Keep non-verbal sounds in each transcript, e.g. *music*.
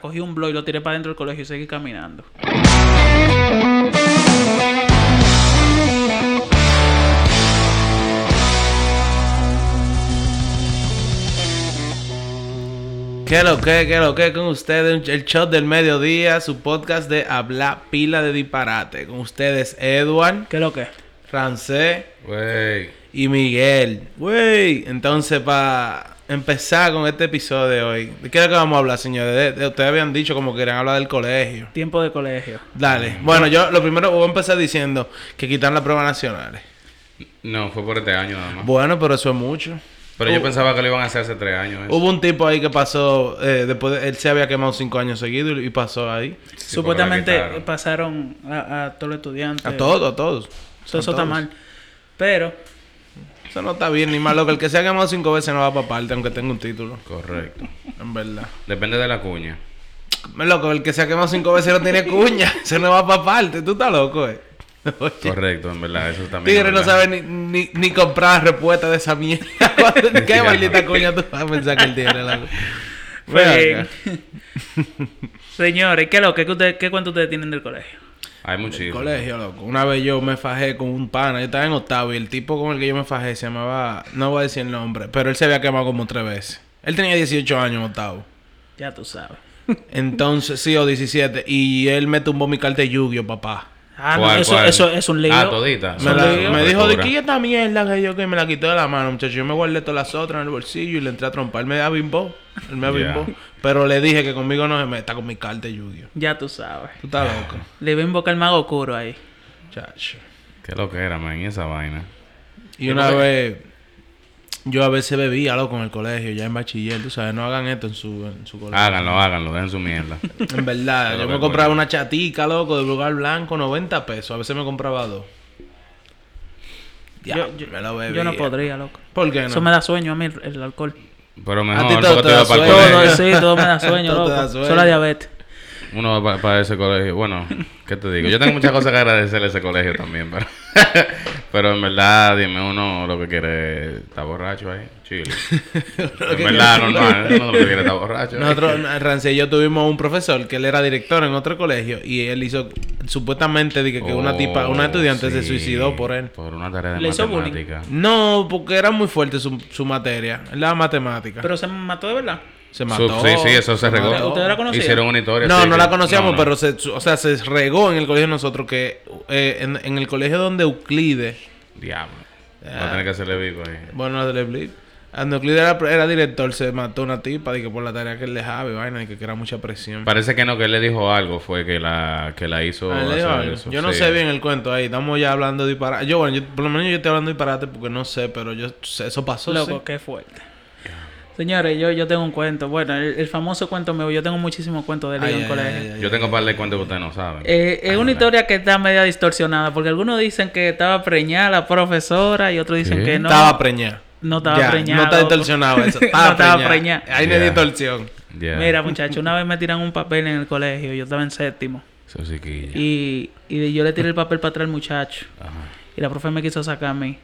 Cogí un blog y lo tiré para dentro del colegio y seguí caminando. ¿Qué lo que, qué lo que con ustedes? El shot del mediodía, su podcast de habla pila de disparate. Con ustedes, Edward, ¿Qué es lo que? Rancé y Miguel. Wey. Entonces, para empezar con este episodio de hoy, ¿de qué es lo que vamos a hablar, señores? De- de- ustedes habían dicho como que querían hablar del colegio. Tiempo de colegio. Dale. Bueno, yo lo primero voy a empezar diciendo que quitan las pruebas nacionales. No, fue por este año nada más. Bueno, pero eso es mucho. Pero yo pensaba que lo iban a hacer hace tres años. Hubo un tipo ahí que pasó, eh, después de- él se había quemado cinco años seguidos y, y pasó ahí. Sí, Supuestamente quitaron. pasaron a, a todos los estudiantes. A todos, a todos. Eso, A eso está mal. Pero, Eso no está bien ni mal. Lo que el que se ha quemado cinco veces no va para parte, aunque tenga un título. Correcto. En verdad. Depende de la cuña. Me loco, el que se ha quemado cinco veces no tiene cuña. *laughs* Se no va para parte. Tú estás loco, eh. Oye, Correcto, en verdad. Eso también. Tigre no sabe ni, ni, ni comprar respuesta de esa mierda. *laughs* ¿Qué maldita no. cuña tú vas a pensar que él tiene, loco? pues, *laughs* señores, ¿qué lo? ¿Qué, qué cuánto ustedes tienen del colegio? Hay El muchísimo. colegio, loco. Una vez yo me fajé con un pana. Yo estaba en octavo y el tipo con el que yo me fajé se llamaba... No voy a decir el nombre, pero él se había quemado como tres veces. Él tenía 18 años en octavo. Ya tú sabes. Entonces, sí, o 17. Y él me tumbó mi carta de Yu-Gi-Oh, papá. Ah, no, ¿Cuál, eso, cuál? eso es un lío. Ah, todita. Me, la- dijo, ¿de qué esta mierda que yo que me la quitó de la mano, muchacho? Yo me guardé todas las otras en el bolsillo y le entré a trompar. Él me abimbó. Él me Ya. abimbó. Pero le dije que conmigo no se meta con mi carta de Yu-Gi-Oh. Ya tú sabes. Tú estás loco. Le voy a invocar el mago oscuro ahí. Chacho. Qué lo que era, man. Y esa vaina. Y una vez... Yo a veces bebía, loco, en el colegio, ya en bachiller. Tú sabes, no hagan esto en su, en su colegio. Háganlo, háganlo. Den su mierda. *laughs* En verdad, Yo yo me recuerdo. compraba una chatica, loco, de lugar blanco, 90 pesos. A veces me compraba dos. Ya, yo, me lo bebía. yo no podría, loco. ¿Por qué no? Eso me da sueño a mí el, el alcohol. Pero ti mejor, todo porque te tú da ibas para el sueño. Todo, colegio. sí, todo me da *laughs* sueño, loco. da sueño. Solo la diabetes. Uno va para ese colegio. Bueno, ¿qué te digo? Yo tengo muchas cosas que agradecerle a ese colegio también, pero... *laughs* pero en verdad, dime, uno lo que quiere es estar borracho ahí, chile. *laughs* en verdad, normal, uno lo que quiere es estar borracho. Nosotros, *laughs* Rance y yo tuvimos un profesor que él era director en otro colegio y él hizo, supuestamente, dije que una tipa, una Oh, estudiante se suicidó por él. Por una tarea de ¿Le hizo bullying? matemática. No, porque era muy fuerte su, su materia. Daba matemática. Pero se mató de verdad. Se mató. sí, sí, eso se regó. mató. ¿Ustedes la conocían? Hicieron una historia. No, sí, no que- la conocíamos, no, no. pero se, o sea, se regó en el colegio de nosotros que eh, en, en el colegio donde Euclides, Diablo. Va a tener que hacerle vivo ahí. bueno, no se le blip, Euclides era, era director, se mató una tipa de que por la tarea que él dejaba y vaina, y que, que era mucha presión. Parece que no, que él le dijo algo, fue que la, que la hizo Ah, le algo. eso. Yo no sí. sé bien el cuento ahí. Estamos ya hablando de disparate. Yo, bueno, yo- por lo menos yo estoy hablando de disparate porque no sé, pero yo sé, eso pasó. Loco, sí. qué fuerte. Señores, yo, yo tengo un cuento. Bueno, el, el famoso cuento mío. Yo tengo muchísimos cuentos de lío en colegio. ay, ay, Yo tengo un par de cuentos que ustedes no saben. Eh, es una historia que está media distorsionada. Porque algunos dicen que estaba preñada la profesora y otros dicen que no. Estaba preñada. No estaba preñada. No está distorsionado eso. *laughs* No Estaba estaba preñada. preñada. Ahí no hay distorsión. Mira, muchacho, una vez me tiran un papel en el colegio. Yo estaba en séptimo. Eso sí que... Y, y yo le tiré el papel para atrás al muchacho. Ajá. Y la profe me quiso sacar a mí.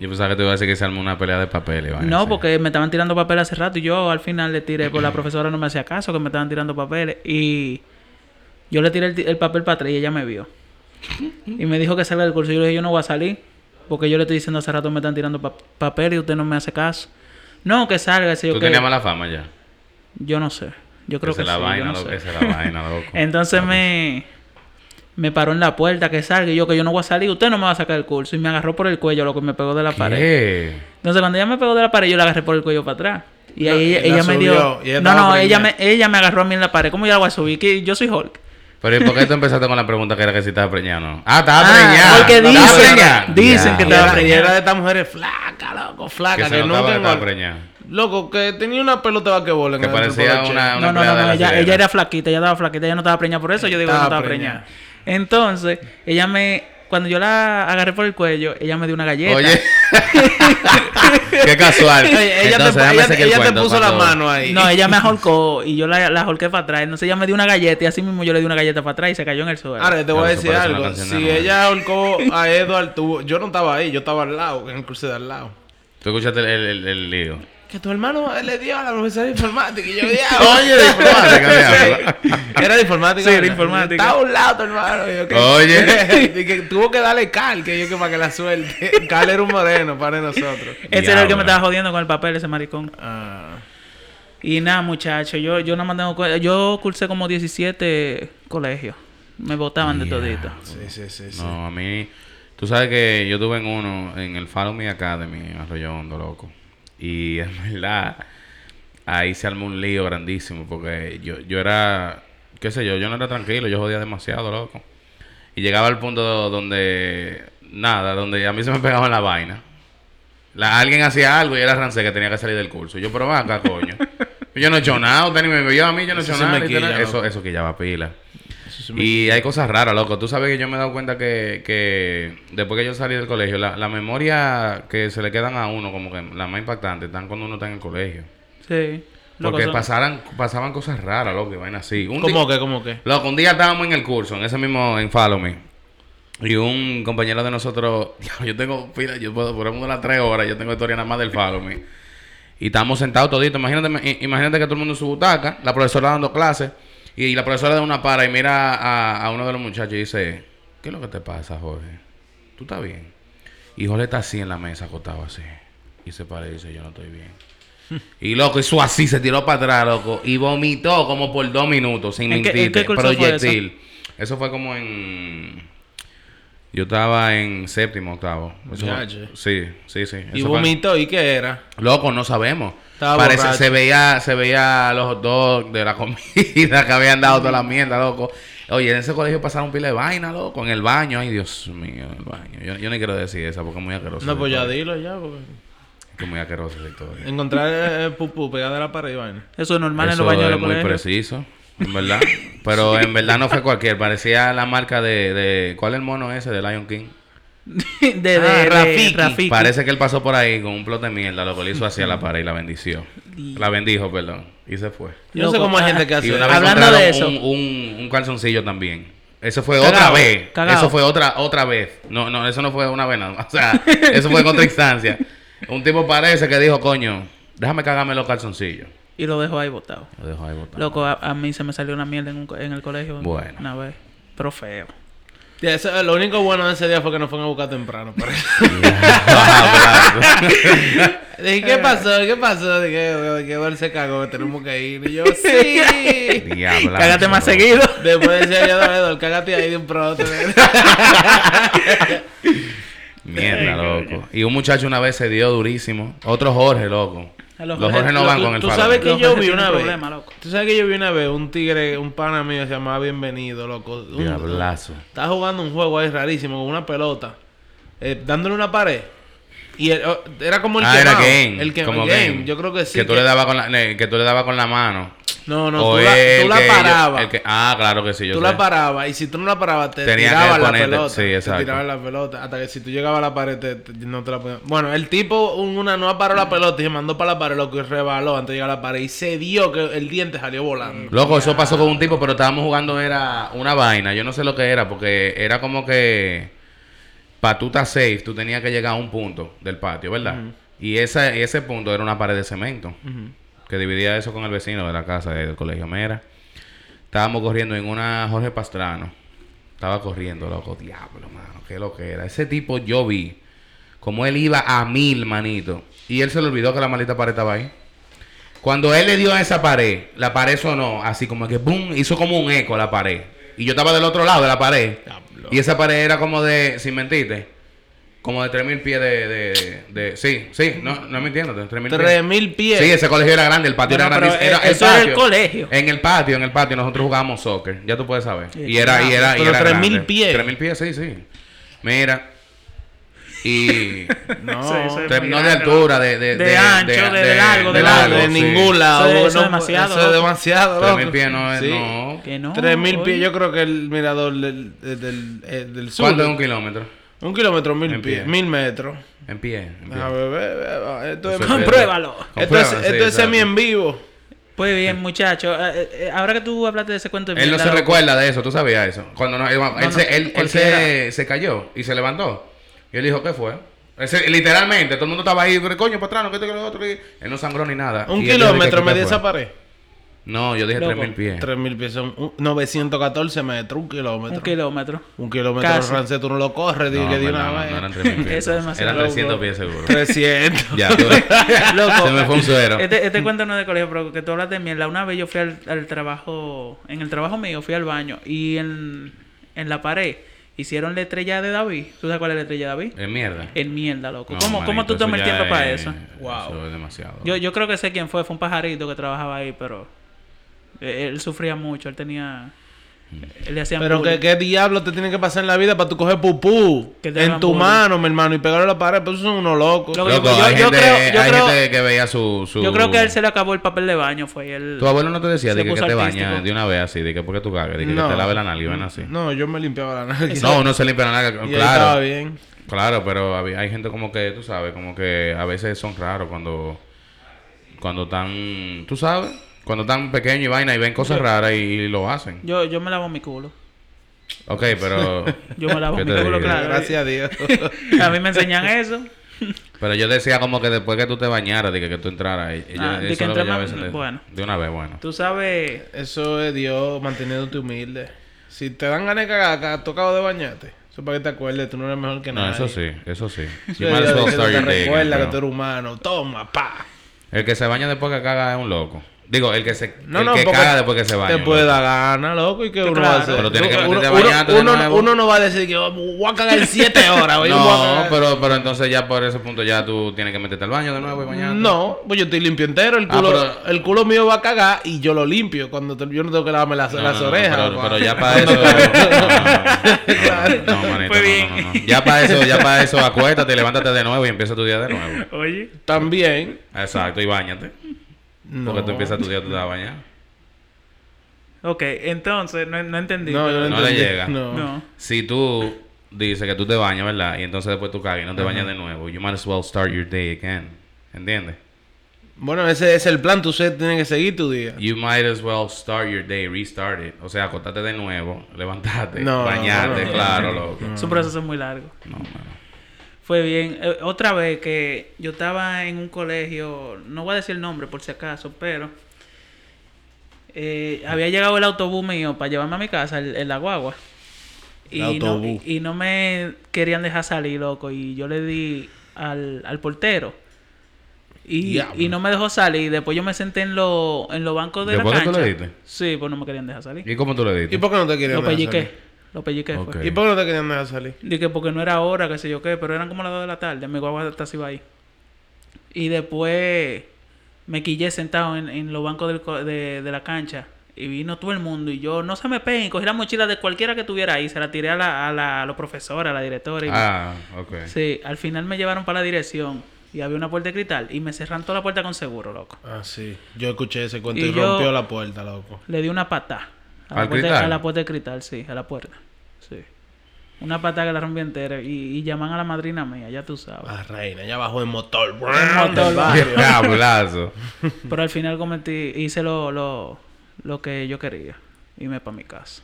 Yo pensaba que te iba a decir que se armó una pelea de papeles. No, porque me estaban tirando papel hace rato y yo al final le tiré, pues la profesora no me hacía caso, que me estaban tirando papeles. Y yo le tiré el, papel para atrás y ella me vio. Y me dijo que salga del curso. Y yo le dije, yo no voy a salir, porque yo le estoy diciendo hace rato me están tirando pa- papel y usted no me hace caso. No, que salga, yo Tú que- tenías mala fama ya. Yo no sé. Yo creo esa que la sí, yo vaina, no loco. sé. Esa es la vaina, loco. *laughs* Entonces me, me paró en la puerta que salga y yo que yo no voy a salir, usted no me va a sacar del curso. Y me agarró por el cuello, lo que me pegó de la pared. Entonces cuando ella me pegó de la pared, yo la agarré por el cuello para atrás. Y No, ahí ella, la ella me dio... ella no, no, ella me, preñada. ella me agarró a mí en la pared. ¿Cómo yo la voy a subir? Que yo soy Hulk. Pero ¿y por qué tú empezaste con la pregunta que era que si estaba preñado? no? Ah, estaba Ah, preñada. porque dicen- preñada. dicen que estaba preñada. era de estas mujeres flacas, loco, Que flacas, se que, que estaba engor- preñada. Loco, que tenía una pelota de basquetbol en Que el parecía una- che. No, no, no, no, la ella, era flaquita, ella estaba flaquita, ella no estaba preñada por eso, yo digo que no Estaba estaba preñada. Entonces, ella me, cuando yo la agarré por el cuello, ella me dio una galleta. Oye. *laughs* Qué casual. Oye, ella Entonces, te, ella, ella te puso la mano ahí. No, ella me ahorcó y yo la, la ahorqué para atrás. Entonces ella me dio una galleta y así mismo yo le di una galleta para atrás y se cayó en el suelo. Ahora, te voy a decir algo. canción Si ella ahorcó a Edward, tú, yo no estaba ahí, yo estaba al lado, en el curso de al lado. Tú escuchaste el, el, el lío. Que tu hermano le dio a la profesora de informática. Y yo, *laughs* "Diablo". Oye, de informática, *laughs* diablo. Era de informática. Sí, de informática. Estaba a un lado tu hermano. y yo, "¿Qué?". Oye. *laughs* y que tuvo que darle cal, que yo que para que la suelte. Cal era un moreno para nosotros. Ese era el que me estaba jodiendo con el papel, ese maricón. Ah, Y nada, muchacho, yo, yo no me tengo cuenta. Yo cursé como 17 colegios. Me botaban de todito. sí, sí, sí. sí. No, a mí... Tú sabes que yo tuve en uno, en el Follow Me Academy, en Arroyo Hondo, loco. Y en verdad, ahí se armó un lío grandísimo, porque yo, yo era, qué sé yo, yo no era tranquilo, yo jodía demasiado, loco. Y llegaba al punto donde, nada, donde a mí se me pegaba la vaina. La, alguien hacía algo y era rancé que tenía que salir del curso. Yo, pero acá, coño. Yo no he hecho nada, usted ni me vio a mí, yo no he hecho nada. eso, eso que ya va pila. Y hay cosas raras, loco. Tú sabes que yo me he dado cuenta que, que después que yo salí del colegio, la, la memoria que se le quedan a uno, como que la más impactante, están cuando uno está en el colegio. Sí. Porque son- pasaran, pasaban cosas raras, loco, y vaina así. Un ¿Cómo que, cómo que? Loco, un día estábamos en el curso, en ese mismo, en Follow Me. Y un compañero de nosotros, *laughs* yo tengo, pila, yo puedo, por de las tres horas, yo tengo historia nada más del Follow Me. Y estamos sentados toditos. Imagínate, imagínate que todo el mundo en su butaca, la profesora dando clases, y la profesora da una para y mira a, a uno de los muchachos y dice, ¿qué es lo que te pasa, Jorge? ¿Tú estás bien? Y Jorge está así en la mesa, acostado así. Y se para y dice, yo no estoy bien. *laughs* y loco, hizo así, se tiró para atrás, loco. Y vomitó como por dos minutos, sin ¿En mentirte. qué curso fue Proyectil. Eso fue como en... Yo estaba en séptimo, octavo. Eso. Sí, sí, sí. Y Eso fue- vomitó, ¿y qué era? Loco, no sabemos. Estaba Parece, borracho. se veía, se veía los hot dogs de la *laughs* comida que habían dado toda la mierda, loco. Oye, en ese colegio pasaron pila de vaina, loco, en el baño. Ay, Dios mío, en el baño. Yo, yo no quiero decir esa porque es muy asqueroso. No, pues ya dilo ya, porque... Que es muy asqueroso esa historia. Encontrar eh, pupú pegada a la pared y vaina. Eso es normal en Eso los baños de es los muy colegios. preciso, en verdad. Pero en verdad no fue cualquier. Parecía la marca de, de... ¿Cuál es el mono ese? De Lion King. De, *laughs* de, Ah, de Rafiki. Rafiki. Parece que él pasó por ahí con un plot de mierda, loco. Le hizo así a la *laughs* pared y la bendició. La bendijo, perdón. Y se fue. Yo no sé cómo hay gente que Y hace una vez Hablando de eso. Un, un, un calzoncillo también. Eso fue Cagao, otra vez. cagao. Eso fue otra otra vez. No, no, eso no fue una vez nada más. O sea, *laughs* eso fue en otra instancia. Un tipo parece que dijo, coño, déjame cagarme los calzoncillos. Y lo dejo ahí botado. Lo dejo ahí botado. Loco, a, a mí se me salió una mierda en, un co- en el colegio Bueno. una vez. Pero feo. Eso- lo único bueno de ese día fue que nos fueron a buscar temprano. *laughs* *laughs* Dije, ¿qué pasó? ¿Qué pasó? Dije, que él se cagó, tenemos que ir. Y yo, sí. Diablo. Cágate más seguido. Después decía yo, Eduardo, cágate ahí de un pronto. *laughs* Mierda, loco. Y un muchacho una vez se dio durísimo. Otro Jorge, loco. A Los los Jorge no van con el Tú sabes que Los yo vi una vez. problema, loco. Tú sabes que yo vi una vez un tigre, un pana mío se llamaba Bienvenido, loco. Un- Diablazo. Estaba jugando un juego ahí rarísimo con una pelota, eh, dándole una pared. Y el- oh, era como el Ah, era game. El que, como game. game. Yo creo que sí. Que tú, le dabas con la, que tú le dabas con la mano. No, no, O tú la, el tú la que ellos- parabas. que- ah, claro que sí. Yo tú sé. la parabas y si tú no la parabas te Tenía que tiraban la pelota. sí, exacto. Te tiraban la pelota. Hasta que si tú llegabas a la pared te- te- no te la podían... Bueno, el tipo un- una no paró la pelota y se mandó para la pared, loco, y rebaló antes de llegar a la pared. Y se dio que el diente salió volando. Loco, eso pasó con un tipo, pero estábamos jugando era una vaina. Yo no sé lo que era, porque era como que para tú estar safe, tú tenías que llegar a un punto del patio, ¿verdad? Y ese, ese punto era una pared de cemento Ujú. Que dividía eso con el vecino de la casa del colegio Mera. Estábamos corriendo en una Jorge Pastrano. Estaba corriendo, loco, diablo, mano, qué lo que era. Ese tipo yo vi como él iba a mil, manito. Y él se le olvidó que la maldita pared estaba ahí. Cuando él le dio a esa pared, la pared sonó así como que boom, hizo como un eco la pared. Y yo estaba del otro lado de la pared. Diablo. Y esa pared era como de, sin mentirte, como de 3000 pies de, de, de- Sí, sí, no, no mintiéndote, 3000 pies. Tres mil pies. Sí, ese colegio era grande, el patio Bueno, era grande. Era, eh, eso era el colegio. En el patio, en el patio nosotros jugábamos soccer, ya tú puedes saber. Sí, y era, y era, y Pero era 3.000 grande. pies. 3000 pies, sí, sí. Mira. Y *laughs* No. Sí, muy no de altura, loco. de, de, De ancho, de- de largo, de largo. de sí. ningún lado. Eso es- eso no, es demasiado, Eso es demasiado, Tres loco. mil pies no es, Sí. no. Que no. Tres mil oye. pies, yo creo que el mirador del, del, del, del sur. ¿Cuánto es un kilómetro? Un kilómetro, mil En pies. pie. Mil metros. En pie. en pie. A ver, ve, ve, ve, esto es, Compruébalo. esto es, esto semi en vivo. Pues bien, muchacho. eh, eh, ahora que tú hablaste de ese cuento de Él no se recuerda de eso, tú sabías eso. Cuando no- él, él no, se, él, él se, se cayó y se levantó. Y él dijo, ¿qué fue? Ese- literalmente, todo el mundo estaba ahí, pero coño, para atrás, no que esto que lo otro. y- Él no sangró ni nada. Un Y kilómetro ¿qué- me qué No, yo dije Loco. 3000 pies. 3000 pies son un- 914 metros, un kilómetro. Un kilómetro. Un kilómetro Casi. francés, tú no lo corres, dije No, que de una no, vez. no eran 3000 *laughs* pies. Eso es demasiado Eran loco. 300 pies seguro. 300. *laughs* ya, tú- *laughs* Loco. Se me fue un suero. Este, este cuento no es de colegio, pero que tú hablas de mierda. Una vez yo fui al, al trabajo, en el trabajo mío, fui al baño y en, en la pared hicieron la estrella de David. ¿Tú sabes cuál es la estrella de David? Es mierda. En mierda, loco. No, ¿Cómo, ¿Cómo manito, tú tomas el ya tiempo para es- eso? Eso es demasiado. Yo, yo creo que sé quién fue. Fue un pajarito que trabajaba ahí, pero él sufría mucho. Él tenía... Él le hacían Pero que, ¿qué diablo te tiene que pasar en la vida para tú coger pupú en tu bullying. mano, mi hermano, y pegarlo a la pared? Pues eso son unos locos. Loco, Loco, yo- hay, yo gente, creo- yo hay creo- gente que veía su, su... Yo creo que a él se le acabó el papel de baño. Fue él... Tu abuelo no te decía de que, que te bañas de una vez así, de que porque tú cagas, de que, que te lave la nalga y ven así. No, yo me limpiaba la nalga. No, uno se limpia la nalga, Y ahí estaba claro. bien. Claro, pero había- hay gente como que, tú sabes, como que a veces son raros cuando... Cuando están... Tú sabes, cuando están pequeños y vaina y ven cosas raras y, lo hacen. Yo, yo me lavo mi culo. Ok, pero... *laughs* Yo me lavo ¿Qué mi culo, digo? claro. Gracias a Dios. *laughs* A mí me enseñan eso. Pero yo decía como que después que tú te bañaras, de que, que tú entraras, y- y yo- Ah, de que que yo veces bueno. De una vez, bueno. Tú sabes... Eso es Dios manteniéndote humilde. Si te dan ganas de cagar, tú acabas de bañarte. Eso para que te acuerdes, tú no eres mejor que No, nadie. eso sí, eso sí. Well dice, start te recuerda que pero- tú eres humano. Toma, pa. El que se baña después que caga es un loco. Digo, el que se No, el no, que caga después que se baña. Te puede loco. dar gana, loco, y que uno claro. va a hacer. Pero tiene que uno, meterte a uno- bañarte uno- nuevo. uno no va a decir que oh, voy a cagar en *laughs* 7 horas. oye, voy a No, cagar. pero, pero entonces ya por ese punto ya tú tienes que meterte al baño de nuevo y bañarte. No, pues yo estoy limpio entero. El Ah, culo, pero- el culo mío va a cagar y yo lo limpio. Cuando te- yo no tengo que lavarme las, No, las no, no, orejas. pero, ya *laughs* para eso. No, manito, Fue no, bien. no, no, no. Ya para eso, ya para eso, acuéstate, levántate de nuevo y empieza tu día de nuevo. Oye... También. Exacto, y bañate. No. Porque tú empiezas tu día, tú te vas a bañar. Ok, entonces, no, no entendí. No, yo No le llega. No. No. Si tú dices que tú te bañas, ¿verdad? Y entonces después tú cagas y no te bañas de nuevo, you might as well start your day again. ¿Entiendes? Bueno, ese es el plan. Tú se- tienes que seguir tu día. You might as well start your day, restart it. O sea, acostarte de nuevo, levantarte, No, bañarte, no, no. claro, loco. *laughs* Es un proceso muy largo. No, mano. Fue bien. Eh, otra vez que yo estaba en un colegio, no voy a decir el nombre por si acaso, pero eh, había llegado el autobús mío para llevarme a mi casa, el, el la guagua. Y El no, y, y no me querían dejar salir, loco. Y yo le di al, al portero. Y, y no me dejó salir. Después yo me senté en, lo, en los bancos de ¿Después la que tú cancha. le diste? Sí, pues no me querían dejar salir. ¿Y cómo tú le diste? ¿Y por qué no te querían dejar salir? Lo pelliqué Ok. fue. ¿Y por qué no te querían dejar salir? Dije porque no era hora, qué sé yo qué, pero eran como las 2 de la tarde. Mi guagua hasta se iba ahí. Y después me quillé sentado en, en los bancos del de, de la cancha. Y vino todo el mundo. Y yo, no se me peguen. Cogí la mochila de cualquiera que tuviera ahí. Se la tiré a, la, a, la, a los profesores, a la directora. Y Ah, ok. Sí, al final me llevaron para la dirección. Y había una puerta de cristal. Y me cerraron toda la puerta con seguro, loco. Ah, sí. Yo escuché ese cuento Y y, yo- rompió la puerta, loco. Le di una patada. A la, ¿Al puerta, cristal? a la puerta de cristal, sí, a la puerta. Sí. Una patada que la rompí entera. Y, y llaman a la madrina mía, ya tú sabes. La reina, ya bajó el motor. motor, del *laughs* ¡Qué! *laughs* Pero al final cometí, hice lo, lo, lo que yo quería. Irme para mi casa.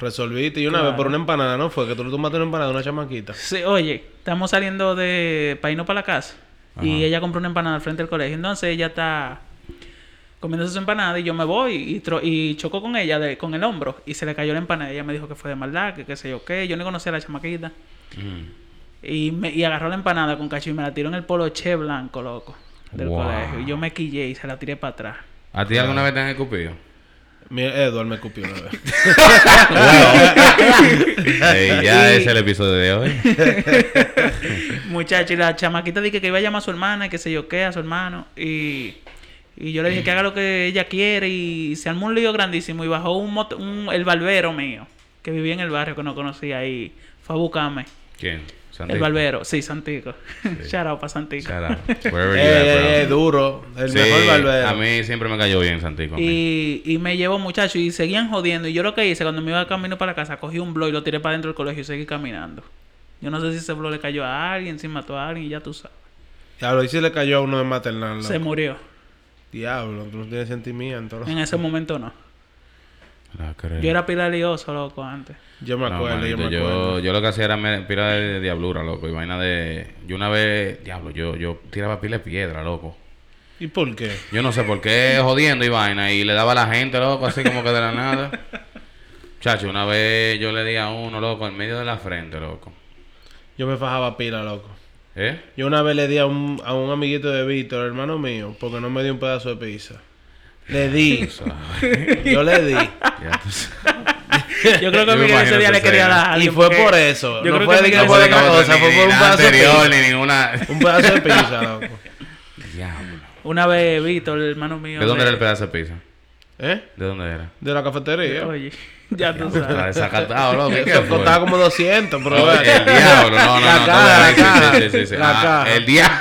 Resolviste. Y una Claro. vez por una empanada, ¿no? Fue que tú le tomaste una empanada a una chamaquita. Sí, oye, estamos saliendo de para irnos para la casa. Y ella compró una empanada al frente del colegio. Entonces ella está comiendo su empanada y yo me voy y, tro- y chocó con ella de- con el hombro y se le cayó la empanada. Ella me dijo que fue de maldad, que qué sé yo qué. Yo no conocía a la chamaquita. Mm. Y, me, y agarró la empanada con cacho y me la tiró en el poloche blanco, loco, del Wow. colegio. Y yo me quillé y se la tiré para atrás. ¿A ti alguna vez te han escupido? Mi Edward me escupió una vez. *laughs* Ya es el episodio de hoy. *laughs* Muchacho, y la chamaquita dije que iba a llamar a su hermana y que sé yo qué, a su hermano. Y, y yo le dije que haga lo que ella quiere y se armó un lío grandísimo. Y bajó un, moto- un- el barbero mío, que vivía en el barrio que no conocía y fue a buscarme. ¿Quién? El barbero, sí, Santico. *laughs* Shout out para Santico. Shout out. *laughs* Eh, eh, duro. El Sí, mejor barbero. A mí siempre me cayó bien Santico. Y, y me llevó muchacho y seguían jodiendo. Y yo lo que hice cuando me iba camino para la casa, cogí un blog y lo tiré para dentro del colegio y seguí caminando. Yo no sé si ese blog le cayó a alguien, si mató a alguien y ya tú sabes. Diablo, y si le cayó a uno de maternal. Se murió. Diablo, tú no tienes sentimiento. loco. En ese momento no. La creo. Yo era pila lioso, loco, antes. Yo me No, acuerdo, yo me acuerdo. yo, yo lo que hacía era me- pila de diablura, loco. Y vaina de... Yo una vez... Diablo, yo, yo tiraba pila de piedra, loco. ¿Y por qué? Yo no sé por qué jodiendo y vaina. Y le daba a la gente, loco, así como que de la nada. *laughs* Chacho, una vez yo le di a uno, loco, en medio de la frente, loco. Yo me fajaba pila, loco. ¿Eh? Yo una vez le di a un, a un amiguito de Víctor, hermano mío, porque no me dio un pedazo de pizza. Le di. *laughs* *laughs* yo le di. Ya tú sabes. *laughs* Yo creo que Miguel ese día le quería dar a Y fue por eso. Yo no creo fue que de otra le- cosa, fue por un pedazo de pizza. ni ninguna... Un pedazo de pizza, loco. Diablo. Una vez Víctor, el hermano mío. ¿De dónde le- era el pedazo de pizza? ¿Eh? ¿De dónde era? De la cafetería. Oye, ya tú Está sabes. desacatado, *laughs* loco. ¿Qué Eso costaba como 200, pero... No, el diablo, no, no, La no. la sí, sí, sí, sí. caja, la Ah, caja. El diablo.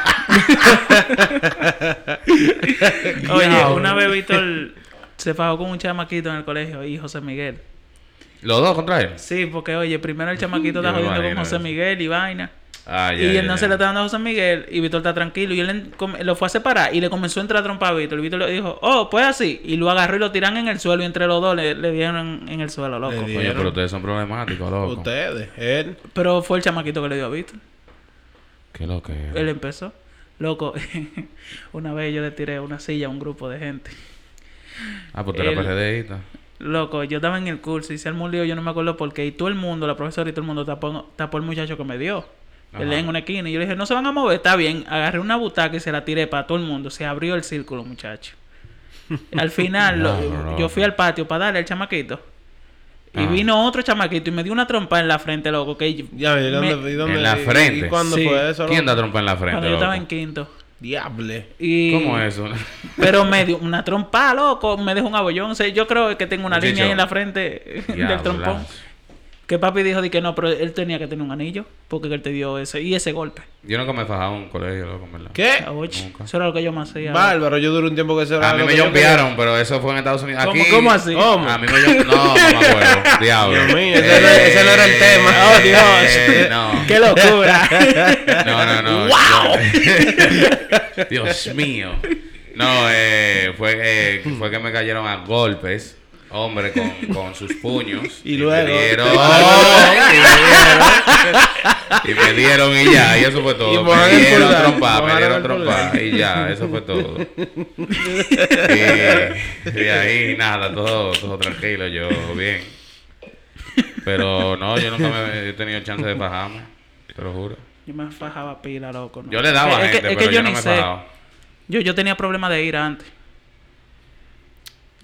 *laughs* Oye, una vez Víctor se fajó con un chamaquito en el colegio y José Miguel. ¿Los dos contra él? Sí, porque oye, primero el chamaquito está jodiendo con José. Miguel y vaina. Ah, ya, y se le está dando a José Miguel y Víctor está tranquilo y él lo fue a separar y le comenzó a entrar a trompa a Víctor. Y Víctor le dijo, oh, pues así. Y lo agarró y lo tiran en el suelo y entre los dos le, le dieron en, el suelo, loco. ¿Vieron? pero ustedes son problemáticos, loco. Ustedes, él. Pero fue el chamaquito que le dio a Víctor. Qué lo que Él empezó. Loco, *laughs* una vez yo le tiré una silla a un grupo de gente. Ah, pues tú eras él- PRDista. Loco, yo estaba en el curso y se armó un lío, yo no me acuerdo por qué. Y todo el mundo, la profesora y todo el mundo tapó, tapó el muchacho que me dio. En una esquina. Y yo le dije, no se van a mover, está bien. Agarré una butaca y se la tiré para todo el mundo. Se abrió el círculo, muchacho. *laughs* Al final, lo- yo fui al patio para darle al chamaquito. Y Ajá. vino otro chamaquito y me dio una trompa en la frente, loco. Que yo- Ya, ¿y dónde, me- y dónde- En la y- frente. ¿Y cuándo Sí. fue eso? ¿Quién da trompa en la frente, cuando yo estaba en quinto. Diable. Y... ¿Cómo es eso? *laughs* Pero me dio una trompa, loco. Me dejó un abollón. O sea, yo creo que tengo una Un línea ahí en la frente del trompón. Que papi dijo de que no, pero él tenía que tener un anillo. Porque él te dio ese. Y ese golpe. Yo nunca me he fajado en un colegio, loco, verdad. ¿Qué? Nunca. Eso era lo que yo más hacía. Bárbaro, yo duré un tiempo que se A mí me jumpearon, pero eso fue en Estados Unidos. ¿Cómo- Aquí, cómo así? ¿Cómo? A mí me No, no me acuerdo. *laughs* Diablo. Dios mío, ese no- ese no era el tema. *laughs* Oh, Dios. Eh, no. *laughs* ¡Qué locura! No, no, no. Yo- Dios mío. No, eh, fue, eh, fue que me cayeron a golpes. Hombre, con, con sus puños. *laughs* Y luego- Me dieron, Y *laughs* y me dieron y ya. Y eso fue todo. Y me dieron trompa, me dieron trompa. Y ya, eso fue todo. *laughs* Y, y ahí nada, todo, todo tranquilo, yo bien. Pero no, yo nunca me he tenido chance de fajarme. Te lo juro. yo me fajaba pila, loco. ¿no? Yo le daba a Es que- gente, que pero yo, no ni me sé. Yo, yo tenía problemas de ir antes.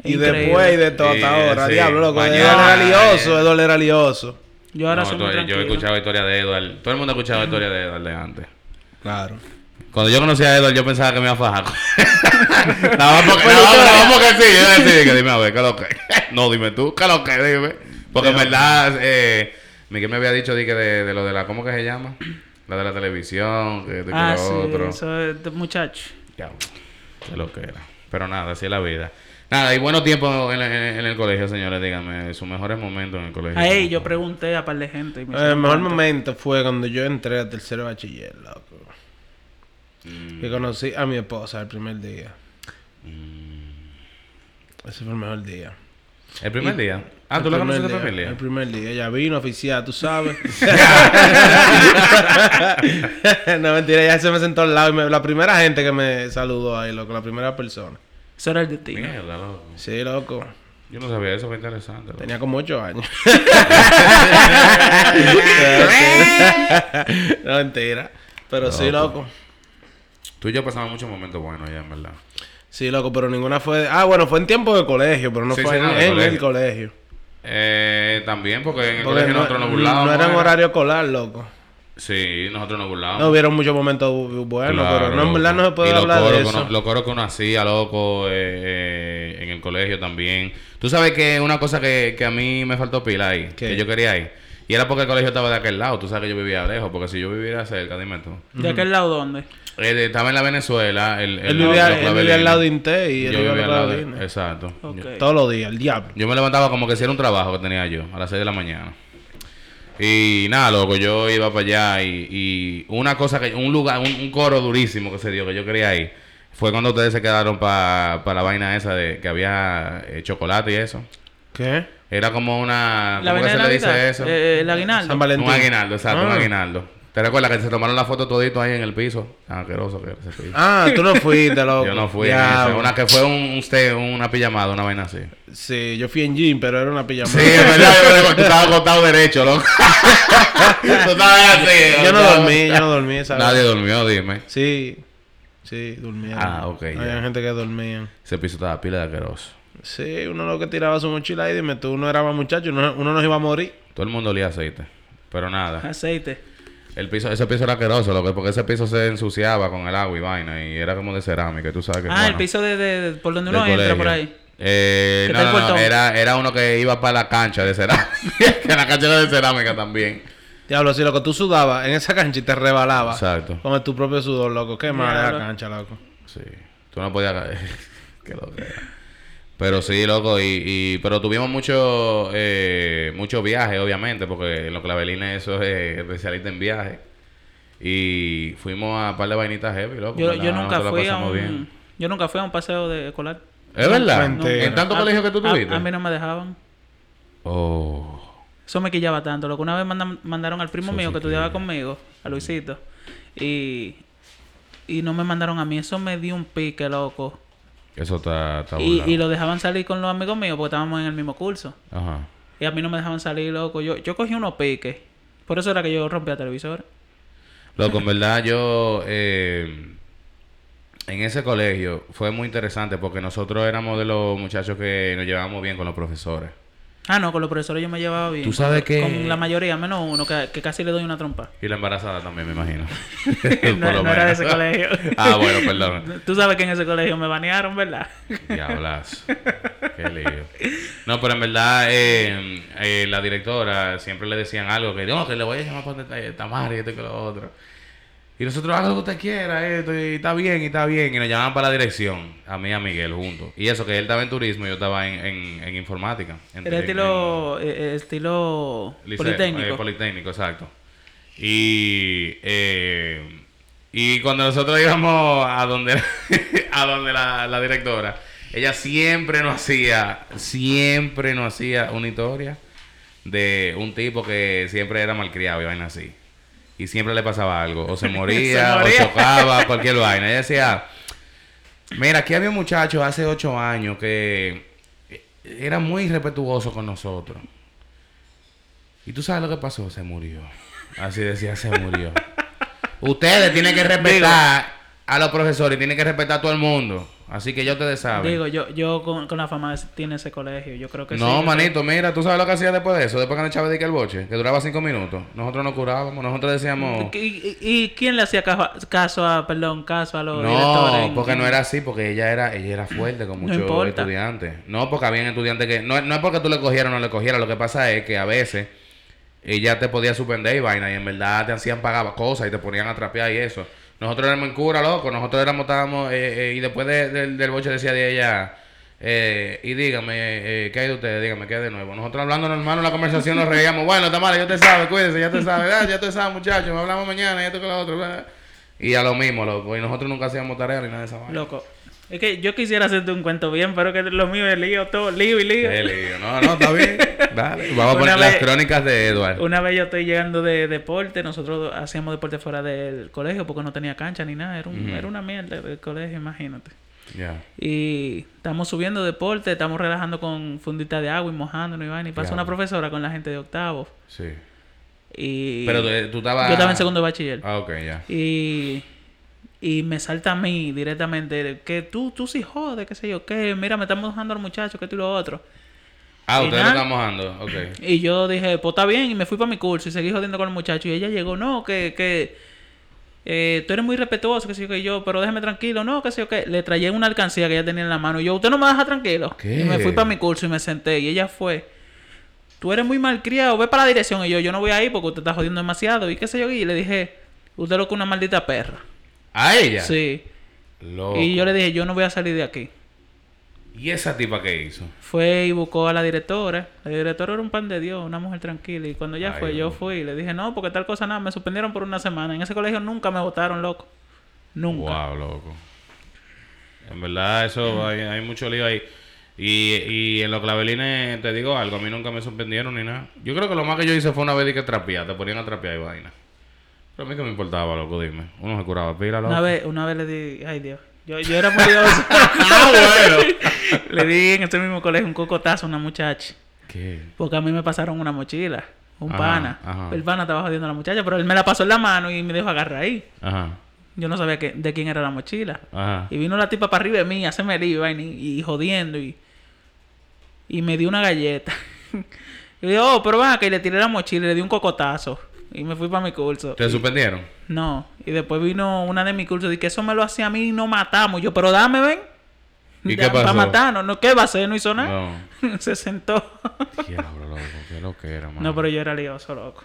Y Increíble. después de todo hasta Sí, ahora, sí. diablo, loco. Mañana, era lioso, Edward era lioso. Yo ahora No, soy muy yo he tranquilo. escuchado historia de Edward. Todo el mundo ha escuchado historia de Edward de antes. Claro. Cuando yo conocí a Edward, yo pensaba que me iba a fajar. *laughs* nada más porque, nada más- nada más porque sí. Yo decía que dime a ver, ¿qué es lo que? *laughs* no, dime tú, ¿qué es lo que? Dime. Porque en verdad, eh, Miguel me había dicho de, de lo de la, ¿cómo que se llama? La de la televisión, que, de que Ah, lo sí, otro. eso es de muchacho. Ya, qué lo que era. Pero nada, así es la vida. Nada, y buenos tiempos en, en- en el colegio, señores, díganme, sus mejores momentos en el colegio. Ahí yo pregunté a par de gente. y me El mejor cuenta. momento fue cuando yo entré a tercero bachiller, loco. Mm. Que conocí a mi esposa el primer día. Mm. Ese fue el mejor día. ¿El primer Y- día? Ah, ¿tú la conociste el primer día? El primer día. Ella vino oficial, tú sabes. *laughs* *laughs* no, mentira, ella se me sentó al lado y me- la primera gente que me saludó ahí, loco, la primera persona. Eso era el destino. Mierda, loco. Sí, loco. Yo no sabía eso, fue interesante. loco. Tenía como ocho años. *laughs* *laughs* no, mentira. Pero sí, Loco. Tú y yo pasamos muchos momentos buenos allá, en verdad. Sí, loco, pero ninguna fue... Ah, bueno, fue en tiempo de colegio, pero no Sí, fue sí, en, no, de en colegio. el colegio. Eh, también, porque en el Porque colegio no, nosotros nos burlábamos. no era en horario escolar, loco. Sí, nosotros nos burlábamos. No hubieron muchos momentos bu- buenos, Claro, pero no, en verdad no se puede hablar de coros eso. uno- los coros que uno hacía, loco, eh, eh, en el colegio también. Tú sabes que una cosa que, que a mí me faltó pila ahí, ¿Qué? que yo quería ir. Y era porque el colegio estaba de aquel lado. Tú sabes que yo vivía lejos, porque si yo viviera cerca, dime tú. ¿De aquel lado dónde? Eh, estaba en la Venezuela. El, el- Él vivía, los él vivía al lado de. Inte y él Yo vivía vivía al lado de. Exacto. Ok. Yo- Todos los días, el diablo. Yo me levantaba como que si era un trabajo que tenía yo, a las 6 de la mañana. Y nada, loco, yo iba para allá y, y una cosa que, un lugar, un, un coro durísimo que se dio, que yo quería ir, fue cuando ustedes se quedaron para la vaina esa de que había eh, chocolate y eso. ¿Qué? Era como una... La ¿Cómo que se le dice eso? eh, el aguinaldo. San Valentín. Un aguinaldo, exacto, un Ah. aguinaldo. ¿Te recuerdas que se tomaron la foto todito ahí en el piso? Asqueroso que era ese piso. Ah, tú no fuiste, *laughs* loco. Yo no fui. en Ya. Una que fue un, un stay- una pijamada, una vaina así. Sí, yo fui en gym, pero era una pijamada. Sí, es verdad, yo tú estabas acostado derecho, loco. *laughs* tú estabas así. yo no dormí, yo no dormí esa Nadie vez. durmió, dime. Sí, sí, durmían. Ah, ok, Había ya. gente que dormían. Ese piso estaba pila de asqueroso. Sí, uno lo que tiraba su mochila ahí, dime tú, uno era más muchacho, uno, uno nos iba a morir. Todo el mundo olía aceite. Pero nada. Aceite. El piso, ese piso era asqueroso, loco, porque ese piso se ensuciaba con el agua y vaina. Y era como de cerámica, y tú sabes que. Ah, el piso de, de- de- por donde uno entra colegio. por ahí. Eh, Que no, no, no, era, era uno que iba para la cancha de cerámica. *laughs* que la cancha era de cerámica también. Diablo, si lo que tú sudabas en esa cancha y te rebalabas. Exacto. Con tu propio sudor, loco. Qué mala la cancha, loco. Sí. Tú no podías caer. *laughs* Qué loco era. Pero sí, loco, y, y pero tuvimos mucho eh, mucho viaje, obviamente, porque en lo que la Belina eso es especialista en viaje. Y fuimos a un par de vainitas heavy, loco. Yo, yo nunca fui a un... bien. Yo nunca fui a un paseo de escolar. ¿Es verdad? Mentira. ¿En tantos A- colegios que tú a- tuviste? A, mí no me dejaban. Oh. Eso me quillaba tanto. Lo que una vez mandan- mandaron al primo Eso mío sí que estudiaba conmigo, a Luisito. Y... Y no me mandaron a mí. Eso me dio un pique, loco. Eso está, está Y, y lo dejaban salir con los amigos míos porque estábamos en el mismo curso. Ajá. Y a mí no me dejaban salir, loco. Yo, yo cogí unos piques. Por eso era que yo rompía televisores. Loco, en verdad yo eh, en ese colegio fue muy interesante porque nosotros éramos de los muchachos que nos llevábamos bien con los profesores. Ah, no, con los profesores yo me llevaba bien. Tú sabes Con- que- Con la mayoría, menos uno, que, que casi le doy una trompa. Y la embarazada también, me imagino. *laughs* no, *laughs* Por lo no era de ese colegio. *laughs* ah, bueno, perdón. Tú sabes que en ese colegio me banearon, ¿verdad? Diablas. Qué lío. No, pero en verdad, eh, eh, la directora siempre le decían algo que no, que le voy a llamar para donde está Tamara y esto y que lo otro. Y nosotros haga lo que usted quiera, esto, y está bien, y está bien. Y nos llamaban para la dirección, a mí y a Miguel juntos. Y eso, que él estaba en turismo y yo estaba en, en, en informática. En- Era estilo, eh, eh, estilo Liceo, politécnico. eh, Politécnico, exacto. Y, eh, y cuando nosotros íbamos a donde, *laughs* a donde la, la directora, ella siempre nos hacía, siempre nos hacía una historia de un tipo que siempre era malcriado y vaina así. Y siempre le pasaba algo. O se *laughs* moría, moría. o chocaba, cualquier *laughs* vaina. Ella decía, mira, aquí había un muchacho hace ocho años que era muy respetuoso con nosotros. ¿Y tú sabes lo que pasó? Se murió. Así decía, se murió. *laughs* Ustedes tienen que respetar a los profesores, tienen que respetar a todo el mundo. Así que ya ustedes saben. Digo, yo, yo con, con la fama de- tiene ese colegio. Yo creo que sí. no, yo manito, mira, tú sabes lo que hacía después de eso, después que nos echaba de que el boche, que duraba cinco minutos. Nosotros nos curábamos, nosotros decíamos. ¿Y, y, y quién le hacía caso a, caso a, perdón, caso a los No, directores? porque no era así, porque ella era, ella era fuerte con No muchos estudiantes. No, porque habían estudiantes que. No, no es porque tú le cogieras o no le cogieras, lo que pasa es que a veces ella te podía suspender y vaina, y en verdad te hacían pagar cosas y te ponían a trapear y eso. Nosotros éramos en cura, loco, nosotros éramos, estábamos, eh, eh, y después de- del- boche decía de ella, eh, y dígame, eh, ¿qué hay de ustedes? Dígame, ¿qué de nuevo? Nosotros hablando normal en la conversación nos reíamos, bueno, Tamara, ya te sabes, cuídese, ya te sabes, ah, ya te sabes, muchachos, hablamos mañana, y esto con lo otro. Y a lo mismo, loco, y nosotros nunca hacíamos tarea ni nada de esa vaina. Loco. Es que yo quisiera hacerte un cuento bien, pero que lo mío es lío, todo lío y lío. Qué lío. No, no, está bien. *laughs* Dale. Vamos a poner las crónicas de Edward. Una vez yo estoy llegando de deporte, nosotros hacíamos deporte fuera del colegio porque no tenía cancha ni nada, era, un- era una mierda el colegio, imagínate. Ya. Y estamos subiendo deporte, estamos relajando con fundita de agua y mojándonos y vaina. Y pasa una profesora con la gente de octavo. Sí. Y Pero tú, tú estabas. yo estaba en segundo de bachiller. Ah, ok, ya. Y, y me salta a mí directamente que tú, tú sí jodes, qué sé yo, que mira, me están mojando al muchacho, que tú y lo otro. Ah, Y ustedes lo están mojando. Ok. *laughs* Y yo dije, pues está bien, y me fui para mi curso y seguí jodiendo con el muchacho. Y ella llegó, no, que, que eh, tú eres muy respetuoso, que sé yo, que yo, pero déjame tranquilo, no, que sé yo, que le traía una alcancía que ella tenía en la mano. Y yo, usted no me deja tranquilo. ¿Qué? Y me fui para mi curso y me senté. Y ella fue, tú eres muy malcriado, ve para la dirección. Y yo, yo no voy ahí porque usted está jodiendo demasiado. Y qué sé yo, y le dije, usted lo que una maldita perra. ¿A ella? Sí. Loco. Y yo le dije, yo no voy a salir de aquí. ¿Y esa tipa qué hizo? Fue y buscó a la directora. La directora era un pan de Dios, una mujer tranquila. Y cuando Ay, fue, yo fui y le dije, no, porque tal cosa nada, me suspendieron por una semana. En ese colegio nunca me votaron, loco. Nunca. Wow, loco. En verdad, eso hay, hay mucho lío ahí. Y, y en los clavelines, te digo algo, a mí nunca me sorprendieron ni nada. Yo creo que lo más que yo hice fue una vez que trapear, te ponían a trapear y vaina. Pero a mí que me importaba, loco, dime. Uno se curaba pila, loco. Una vez, una vez le di, ay Dios, yo, yo era muy. *laughs* Ah, bueno. *laughs* le di en este mismo colegio un cocotazo a una muchacha. ¿Qué? Porque a mí me pasaron una mochila, un Ajá, pana. ajá. El pana estaba jodiendo a la muchacha, pero él me la pasó en la mano y me dejó agarrar ahí. Ajá, Yo no sabía que, de quién era la mochila. ajá. Y vino la tipa para arriba de mí, a hacerme el iba y, y jodiendo y, y me dio una galleta. y *laughs* yo, oh, pero va, que le tiré la mochila y le di un cocotazo. Y me fui para mi curso. ¿Te suspendieron? No. Y después vino una de mi curso y que eso me lo hacía a mí y no matamos. Yo, pero dame, ven. ¿Y qué Para pasó? matarnos. No, ¿Qué va a hacer? No hizo nada. No. *laughs* Se sentó. Diablo, loco, qué lo que era, mano. no, pero yo era lioso, loco.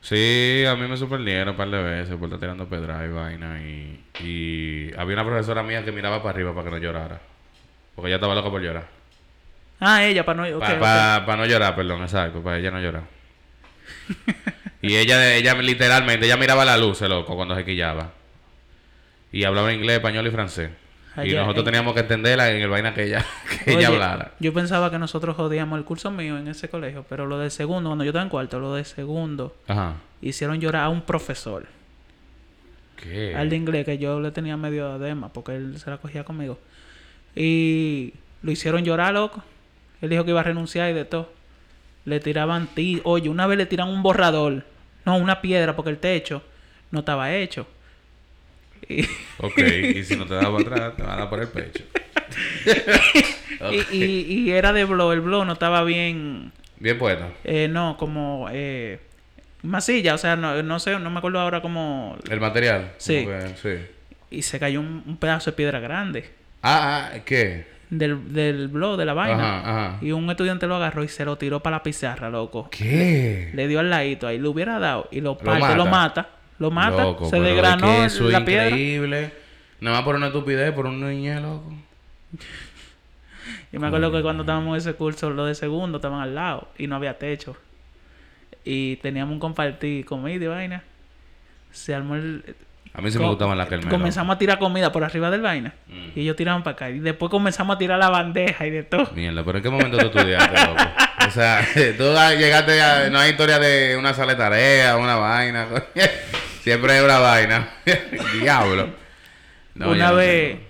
Sí, a mí me sorprendieron un par de veces por estar tirando pedra y vaina. Y, y había una profesora mía que miraba para arriba para que no llorara. Porque ella estaba loca por llorar. Ah, ella, para no... ok, Para ok. no llorar, perdón, exacto, para ella no llorar. *laughs* y ella, ella literalmente, ella miraba la luz, el loco, cuando se quillaba. Y hablaba inglés, español y francés. y Allá, nosotros eh. teníamos que entenderla en el vaina que ella, *laughs* que ella hablara. Yo pensaba que nosotros jodíamos el curso mío en ese colegio, pero lo del segundo, cuando yo estaba en cuarto, lo del segundo, Ajá. hicieron llorar a un profesor, ¿Qué? al de inglés, que yo le tenía medio adema, porque él se la cogía conmigo. Y lo hicieron llorar, loco. Él dijo que iba a renunciar y de todo. Le tiraban ti, oye, una vez le tiran un borrador, no, una piedra, porque el techo no estaba hecho. Y, *laughs* Ok, y si no te para atrás, te van a dar por el pecho. *laughs* y, y- y era de blow, el blow no estaba bien, Bien puesto. Eh, no, como eh, masilla, o sea, no, no sé, no me acuerdo ahora cómo... El material. Sí. que- sí. Y se cayó un, un pedazo de piedra grande Ah, ah, ¿qué? Del, del blog, de la vaina. Ajá, ajá. Y un estudiante lo agarró y se lo tiró para la pizarra, loco. ¿Qué? Le dio al ladito ahí, le hubiera dado y lo Lo parte, lo mata. mata. Lo mata, Loco, se desgranó eso la piedra. increíble. Nada más por una estupidez, por un niñez, loco. Y me acuerdo que cuando estábamos en ese curso, los de segundo estaban al lado y no había techo. Y teníamos un compartir comida y vaina. Se armó el, A mí sí me gustaban las que Comenzamos a tirar comida por arriba del vaina. Mm. Y ellos tiraban para acá. Y después comenzamos a tirar la bandeja y de todo. Mierda, pero ¿en qué momento tú estudiaste, loco? *laughs* O sea, *laughs* tú llegaste a... No hay historia de una sala de tarea, una vaina. *laughs* Siempre hay una vaina. Diablo. No, Una no vez...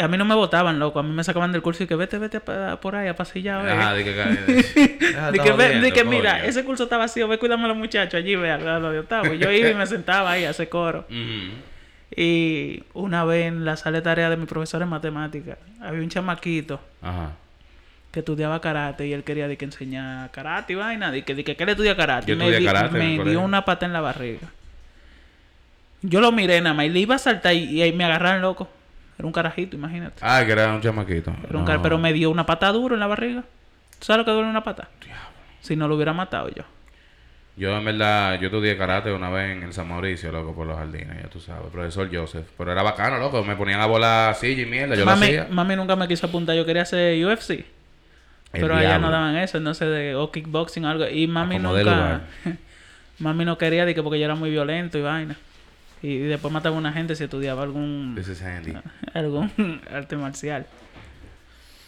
A mí no me votaban, loco. A mí me sacaban del curso y que vete, vete pa- por ahí a pasillar. Ajá, di que... *laughs* De que, ve- de que mira, ese curso está vacío, ve cuídame a los muchachos allí, ve a lo de octavo. Y yo iba y me sentaba ahí a hacer coro. Y una vez en la sala de tarea de mi profesor en matemáticas, había un chamaquito Ajá. que estudiaba karate y él quería de que enseñar karate y vaina, de que, de que, que él estudia karate. Yo Y me di- karate dio colegio. una pata en la barriga. Yo lo miré nada más y le iba a saltar y, y ahí me agarraron loco. Era un carajito, imagínate. Ah, que era un chamaquito. Era un No. Pero me dio una pata duro en la barriga. ¿Tú sabes lo que duele una pata? Si no lo hubiera matado yo. Yo, en verdad, yo estudié karate una vez en el San Mauricio, loco, por los jardines, ya tú sabes. Profesor Joseph. Pero era bacano, loco. Me ponían a volar silla y mierda. Yo mami, lo hacía. mami nunca me quiso apuntar. Yo quería hacer UFC. El pero allá diablo. no daban eso, sé, de, o kickboxing o algo. Y mami nunca... *laughs* mami no quería de que porque yo era muy violento y vaina. Y, y después mataba a una gente si estudiaba algún... This is Andy. algún *laughs* arte marcial.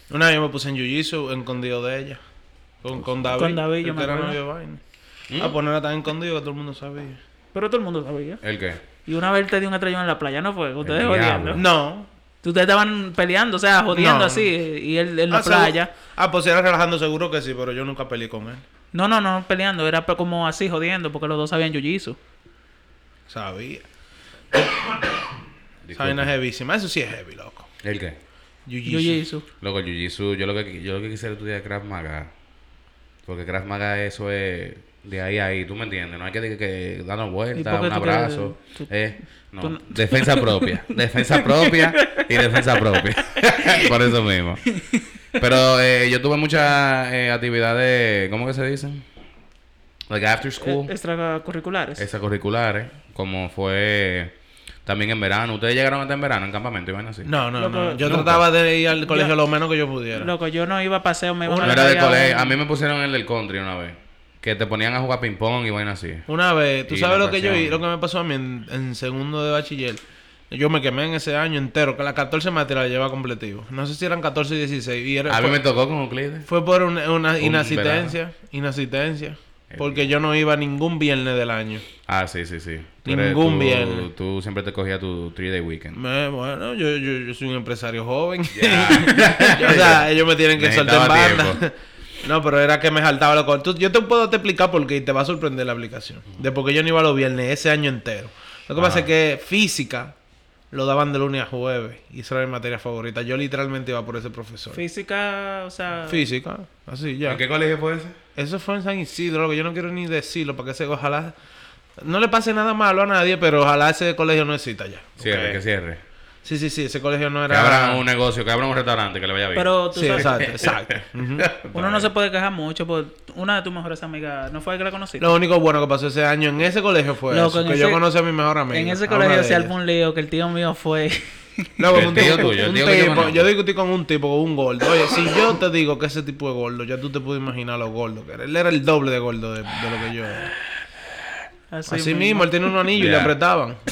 Una vez yo me puse en jiu-jitsu escondido de ella. Con, con David. Con David, yo me era acuerdo. novio de vaina. ¿Mm? A ponerla tan escondido que todo el mundo sabía. Pero todo el mundo sabía. ¿El qué? Y una vez te dio un estrellón en la playa, ¿no fue? Ustedes jodiendo. No. Ustedes estaban peleando, o sea, jodiendo No. así. Y él en la Ah, seguro- playa. Ah, pues si era relajando seguro que sí, pero yo nunca peleé con él. No, no, no peleando. Era como así jodiendo porque los dos sabían jiu-jitsu. Sabía. Esa vaina heavísima. Eso sí es heavy, loco. ¿El qué? Jiu-jitsu. Loco, el Jiu-Jitsu, yo lo que yo lo que quisiera estudiar es Krav Maga. Porque Krav Maga eso es de ahí a ahí, ¿tú me entiendes? No hay que, que, que darnos ¿Y vueltas, un crees- abrazo. tú- eh, no, tú no- defensa propia. *laughs* defensa propia y defensa propia. *laughs* por eso mismo. Pero eh, yo tuve muchas eh, actividades, ¿cómo que se dicen? Like after school. Eh, extracurriculares. extracurriculares, como fue también en verano. ¿Ustedes llegaron a estar en verano en campamento y van así? No, no, Loco, no. Yo nunca. trataba de ir al colegio Yo- lo menos que yo pudiera. Loco, yo no iba a paseo, me iba a era de colegio. A mí me pusieron el del country una vez. Que te ponían a jugar ping-pong y vaina así. Una vez, tú Y sabes lo que yo vi, lo que me pasó a mí en, en segundo de bachiller. Yo me quemé en ese año entero, que las 14 materias las llevaba completivo. No sé si eran 14 y 16. Y era, A mí fue, me tocó con Euclides. fue por una, una Un inasistencia. Inasistencia. Porque yo no iba ningún viernes del año. Ah, sí, sí, sí. Tú Ningún tú- viernes. Tú siempre te cogías tu 3-day weekend. Me- bueno, yo, yo, yo soy un empresario joven. *laughs* o sea, ellos me tienen que soltar en Necesitaba banda. tiempo. *laughs* No, pero era que me saltaba loco. Tú- yo te puedo te explicar por qué y te va a sorprender la aplicación. De por qué yo no iba los viernes ese año entero. Lo que pasa es que física lo daban de lunes a jueves. Y esa era mi materia favorita. Yo literalmente iba por ese profesor. Física, o sea... Física, así ya. ¿En qué colegio fue ese? Eso fue en San Isidro, loco. Yo no quiero ni decirlo para que se ojalá no le pase nada malo a nadie, pero ojalá ese colegio no exista ya. Cierre, que cierre. Sí, sí, sí, ese colegio no Que era. abran un negocio, que abran un restaurante, que le vaya bien. Pero tú Sí, sabes, exacto, exacto. *laughs* Uno no se puede quejar mucho por una de tus mejores amigas, ¿no fue que la conociste? Lo único bueno que pasó ese año en ese colegio fue Loco, eso, que ese- yo conocí a mi mejor amigo. en ese colegio se armó un lío que el tío mío fue... El un tío tipo- tuyo, el un tío yo tipo- yo discutí con un tipo, con un gordo. Oye, si yo te digo que ese tipo es gordo, ya tú te puedes imaginar lo gordo que era. Él era el doble de gordo de, de lo que yo era. Así, mismo, él tiene un anillo y le apretaban. *laughs*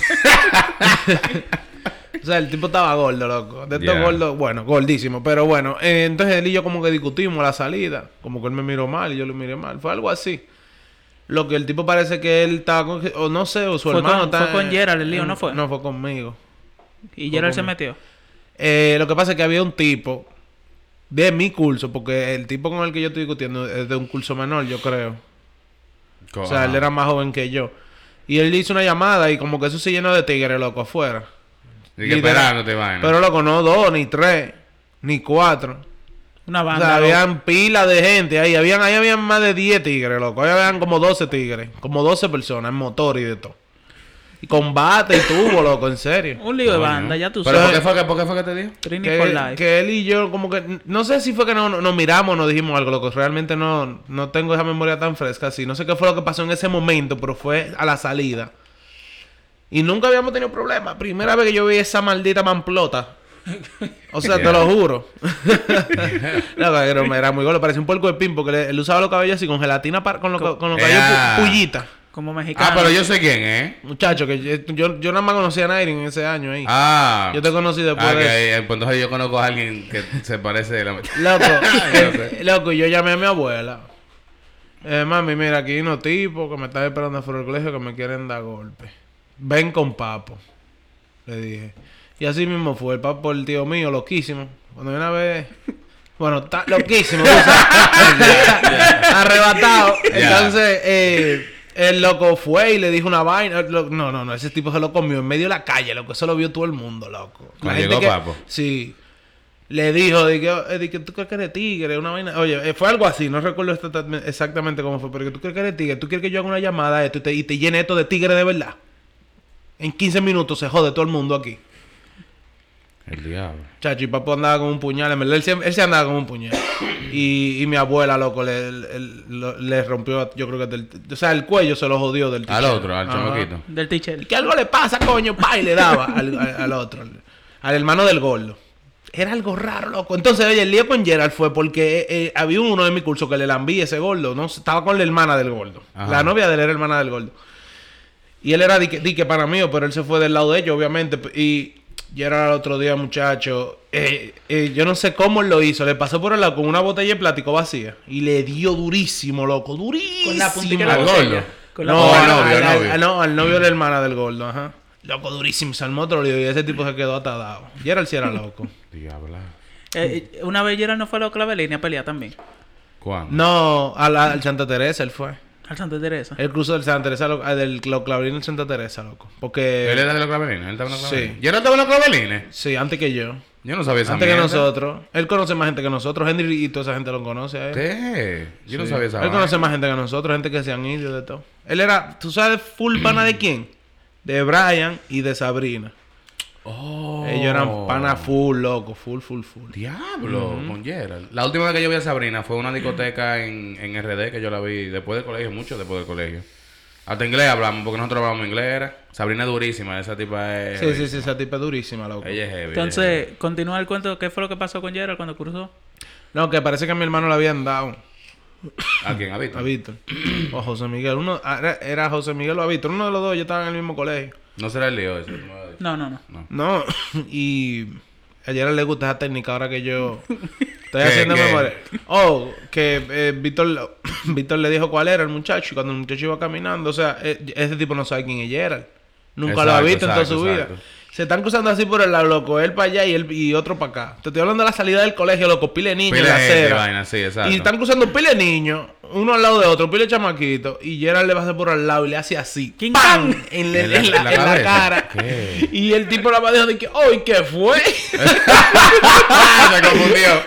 o sea, el tipo estaba gordo, loco. De estos Ya. gordos, bueno, gordísimo. Pero bueno, eh, entonces él y yo como que discutimos la salida. Como que él me miró mal y yo lo miré mal. Fue algo así. Lo que el tipo parece que él estaba con... O no sé, o su Fue hermano con- está... fue con Gerald el lío, ¿no fue? No, fue conmigo. Y Gerald se metió. Eh, lo que pasa es que había un tipo de mi curso, porque el tipo con el que yo estoy discutiendo es de un curso menor, yo creo. Co- O sea, él era más joven que yo. Y él hizo una llamada y como que eso se llenó de tigres, loco, afuera. Y que Literal. esperándote, vaina. Pero, loco, no dos, ni tres, ni cuatro. Una O banda. sea, loco. habían pila de gente ahí. Habían, ahí habían más de 10 tigres, loco. Ahí habían como 12 tigres. Como 12 personas en motor y de todo. Y combate y tubo, loco, en serio. Un lío de Coño. banda, ya tú ¿Pero por sabes. qué fue que, por qué fue que te dio? Trini for que, life. que él y yo como que no sé si fue que no, no- nos miramos o nos dijimos algo loco realmente no no tengo esa memoria tan fresca así no sé qué fue lo que pasó en ese momento pero fue a la salida y nunca habíamos tenido problemas primera vez que yo vi esa maldita mamplota o sea te lo *laughs* juro *laughs* no, pero era muy gordo parecía un puerco de pin porque le- él usaba los cabellos así con gelatina para- con, lo, con los cabellos pu- pullita Como mexicano. Ah, pero yo sé quién, ¿eh? muchacho que yo, yo, yo nada más conocía a Nairin en ese año ahí Ah. yo te conocí después Ah, de eso. que, entonces yo conozco a alguien que se parece de la... *laughs* Loco, *laughs* Yo sé. *laughs* loco, yo llamé a mi abuela. Eh, mami, mira, aquí hay unos tipos que me están esperando afuera del colegio que me quieren dar golpe. Ven con papo. Le dije. Y así mismo fue. El papo, el tío mío, loquísimo. Cuando una vez... Bueno, está loquísimo. Arrebatado. Entonces, eh, el loco fue y le dijo una vaina. Lo- No, no, no. Ese tipo se lo comió en medio de la calle, loco. Eso lo vio todo el mundo, loco. Cuando llegó Papo. Sí. Le dijo, que, eh, que tú crees que eres tigre, una vaina. Oye, eh, fue algo así, no recuerdo exacta- exactamente cómo fue, pero que tú crees que eres tigre, tú quieres que yo haga una llamada a esto y te, y te llene esto de tigre de verdad. En 15 minutos se jode todo el mundo aquí. El diablo. Chacho, y papo andaba con un puñal, en verdad, él, se- él se andaba con un puñal. *coughs* Y, y mi abuela, loco, le, le, rompió, yo creo que del, o sea, el cuello se lo jodió del Al otro, al chamaquito. Del teacher. Que algo le pasa, coño, pa, y le daba al, *laughs* al- al otro, al, al hermano del gordo. Era algo raro, loco. Entonces, oye, el lío con Gerald fue porque eh, eh, había uno de mi curso que le lambí ese gordo, ¿no? Estaba con la hermana del gordo. Ajá. La novia de él era hermana del gordo. Y él era dique, dique para mí, pero él se fue del lado de ellos, obviamente. Y Gerald al otro día, muchacho, eh, eh, yo no sé cómo él lo hizo. Le pasó por el lado con una botella de plástico vacía. Y le dio durísimo, loco. Durísimo. Con la puntita de la Al botella. gordo. Con la No, al novio, al- al al- novio. al- no, al novio de la hermana del gordo, ajá. Loco, durísimo, se armó otro lío y ese tipo se quedó atadado. Gerald sí era loco. *laughs* Diablo. Eh, eh, una vez Gerald no fue a los clavelines a pelear también. ¿Cuándo? No, al, al Santa Teresa él fue. Al Santa Teresa. El cruzo del Santa Teresa, lo- ah, del los Clavelines del Santa Teresa, loco. Porque... ¿Él era de los clavelines? ¿Él estaba en los Sí. clavelines? ¿Yo no estaba en los clavelines? Sí, antes que yo. Yo no sabía esa Antes que nosotros. Él conoce más gente que nosotros. Henry y toda esa gente lo conoce a él. ¿Qué? Yo no Sí. sabía esa Él vaina. conoce más gente que nosotros, gente que se han ido de todo. Él era, ¿tú sabes full pana de quién? De Brian y de Sabrina. Oh. Ellos eran pana full, loco, full, full, full. Diablo, con Gerald. La última vez que yo vi a Sabrina fue una discoteca en, en RD que yo la vi después del colegio, mucho después del colegio. Hasta inglés hablamos, porque nosotros hablamos inglés. Era. Sabrina es durísima, esa tipa es. Sí, sí, sí, esa tipa es durísima, loco. Ella es heavy. ella es Entonces, continúa el cuento. ¿Qué fue lo que pasó con Gerald cuando cruzó? No, que parece que a mi hermano le habían dado. ¿A quién? ¿A Víctor? a Víctor. o José Miguel. Uno, ah, era, era José Miguel o a Víctor. Uno de los dos, yo estaba en el mismo colegio. No será el lío ese. No, no, no. No. No, *laughs* y a Gerald le gusta esa técnica ahora que yo estoy *laughs* ¿Qué, haciendo qué? memoria. Oh, que eh, Víctor, *laughs* Víctor le dijo cuál era el muchacho y cuando el muchacho iba caminando, o sea, eh, ese tipo no sabe quién es Gerald. Nunca lo ha Exacto, visto en toda exacto, su vida. Se están cruzando así por el lado, loco. Él para allá y, él, y otro para acá. Te estoy hablando de la salida del colegio, loco. Pile de niños en la acera. vaina, sí, exacto. Y están cruzando pile de niños, uno al lado de otro, pile chamaquito. Y Gerald le va a hacer por al lado y le hace así. King ¡Pam! En, la- En la- en la, en la en la cabeza. cara. ¿Qué? Y el tipo la va dijo de que, ¡ay, qué fue! *laughs* *laughs* Se confundió.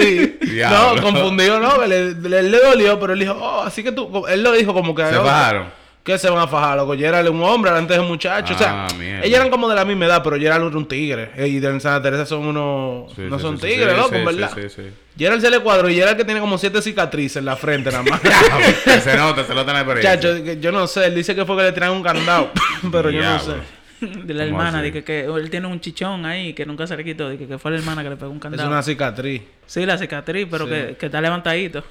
sí. Diablo. No, confundido, no. le, le dolió, pero él dijo, oh, así que tú. Él lo dijo como que. Se oh, bajaron. Que se van a fajar, loco. Gerald es un hombre antes de un muchacho. o sea, Ah, mierda. ellos eran como de la misma edad, pero Gerald era un tigre. Eh, Y de Santa Teresa son unos. Sí, no sí, son sí, tigres, sí, loco, sí, ¿verdad? Sí, sí, sí. Gerald se le cuadró y Gerald que tiene como siete cicatrices en la frente nada más. *laughs* Que se nota, se nota en la experiencia. Chacho, yo no sé, él dice que fue que le tiraron un candado, *coughs* pero yo no sé. De la ¿Cómo hermana, de que, que él tiene un chichón ahí que nunca se le quitó, de que, que fue la hermana que le pegó un Es candado. una cicatriz. Sí, la cicatriz, pero Sí. que, que está levantadito.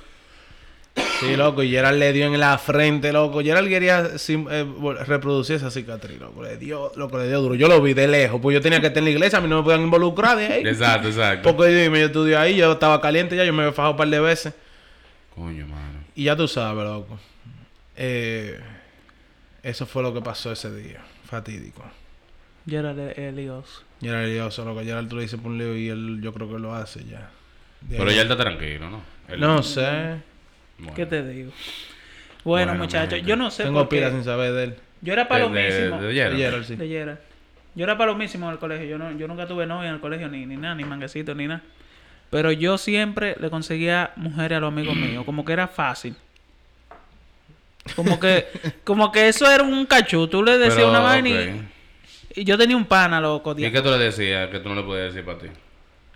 Sí, loco, y Gerald le dio en la frente, loco. Gerald quería sim- eh, reproducir esa cicatriz, loco. Le dio, loco, le dio duro. Yo lo vi de lejos, pues yo tenía que estar en la iglesia, a mí no me podían involucrar de ahí. Exacto, exacto. Porque dime, yo estudié ahí, yo estaba caliente ya, yo me había fajado un par de veces. Coño, mano. Y ya tú sabes, loco. Eh, eso fue lo que pasó ese día, fatídico. Yo era el, el lioso. Gerald lioso, loco. Gerald tú le dices por un lío y él, yo creo que lo hace ya. De Pero ahí- ya él está tranquilo, ¿no? Él- No sé. Bueno. ¿Qué te digo? Bueno, Bueno, muchachos, yo no sé Tengo por qué. pilas sin saber de él. Yo era para lo De- de- mismo. de De sí. De. Yo era palomísimo en el colegio. Yo, no, yo nunca tuve novia en el colegio, ni, ni nada, ni manguecito, ni nada. Pero yo siempre le conseguía mujeres a los amigos míos. Como que era fácil. Como que, *laughs* como que eso era un cachú. Tú le decías Pero, una vaina y, y yo tenía un pana, loco. ¿Y qué tú le decías que tú no le podías decir para ti?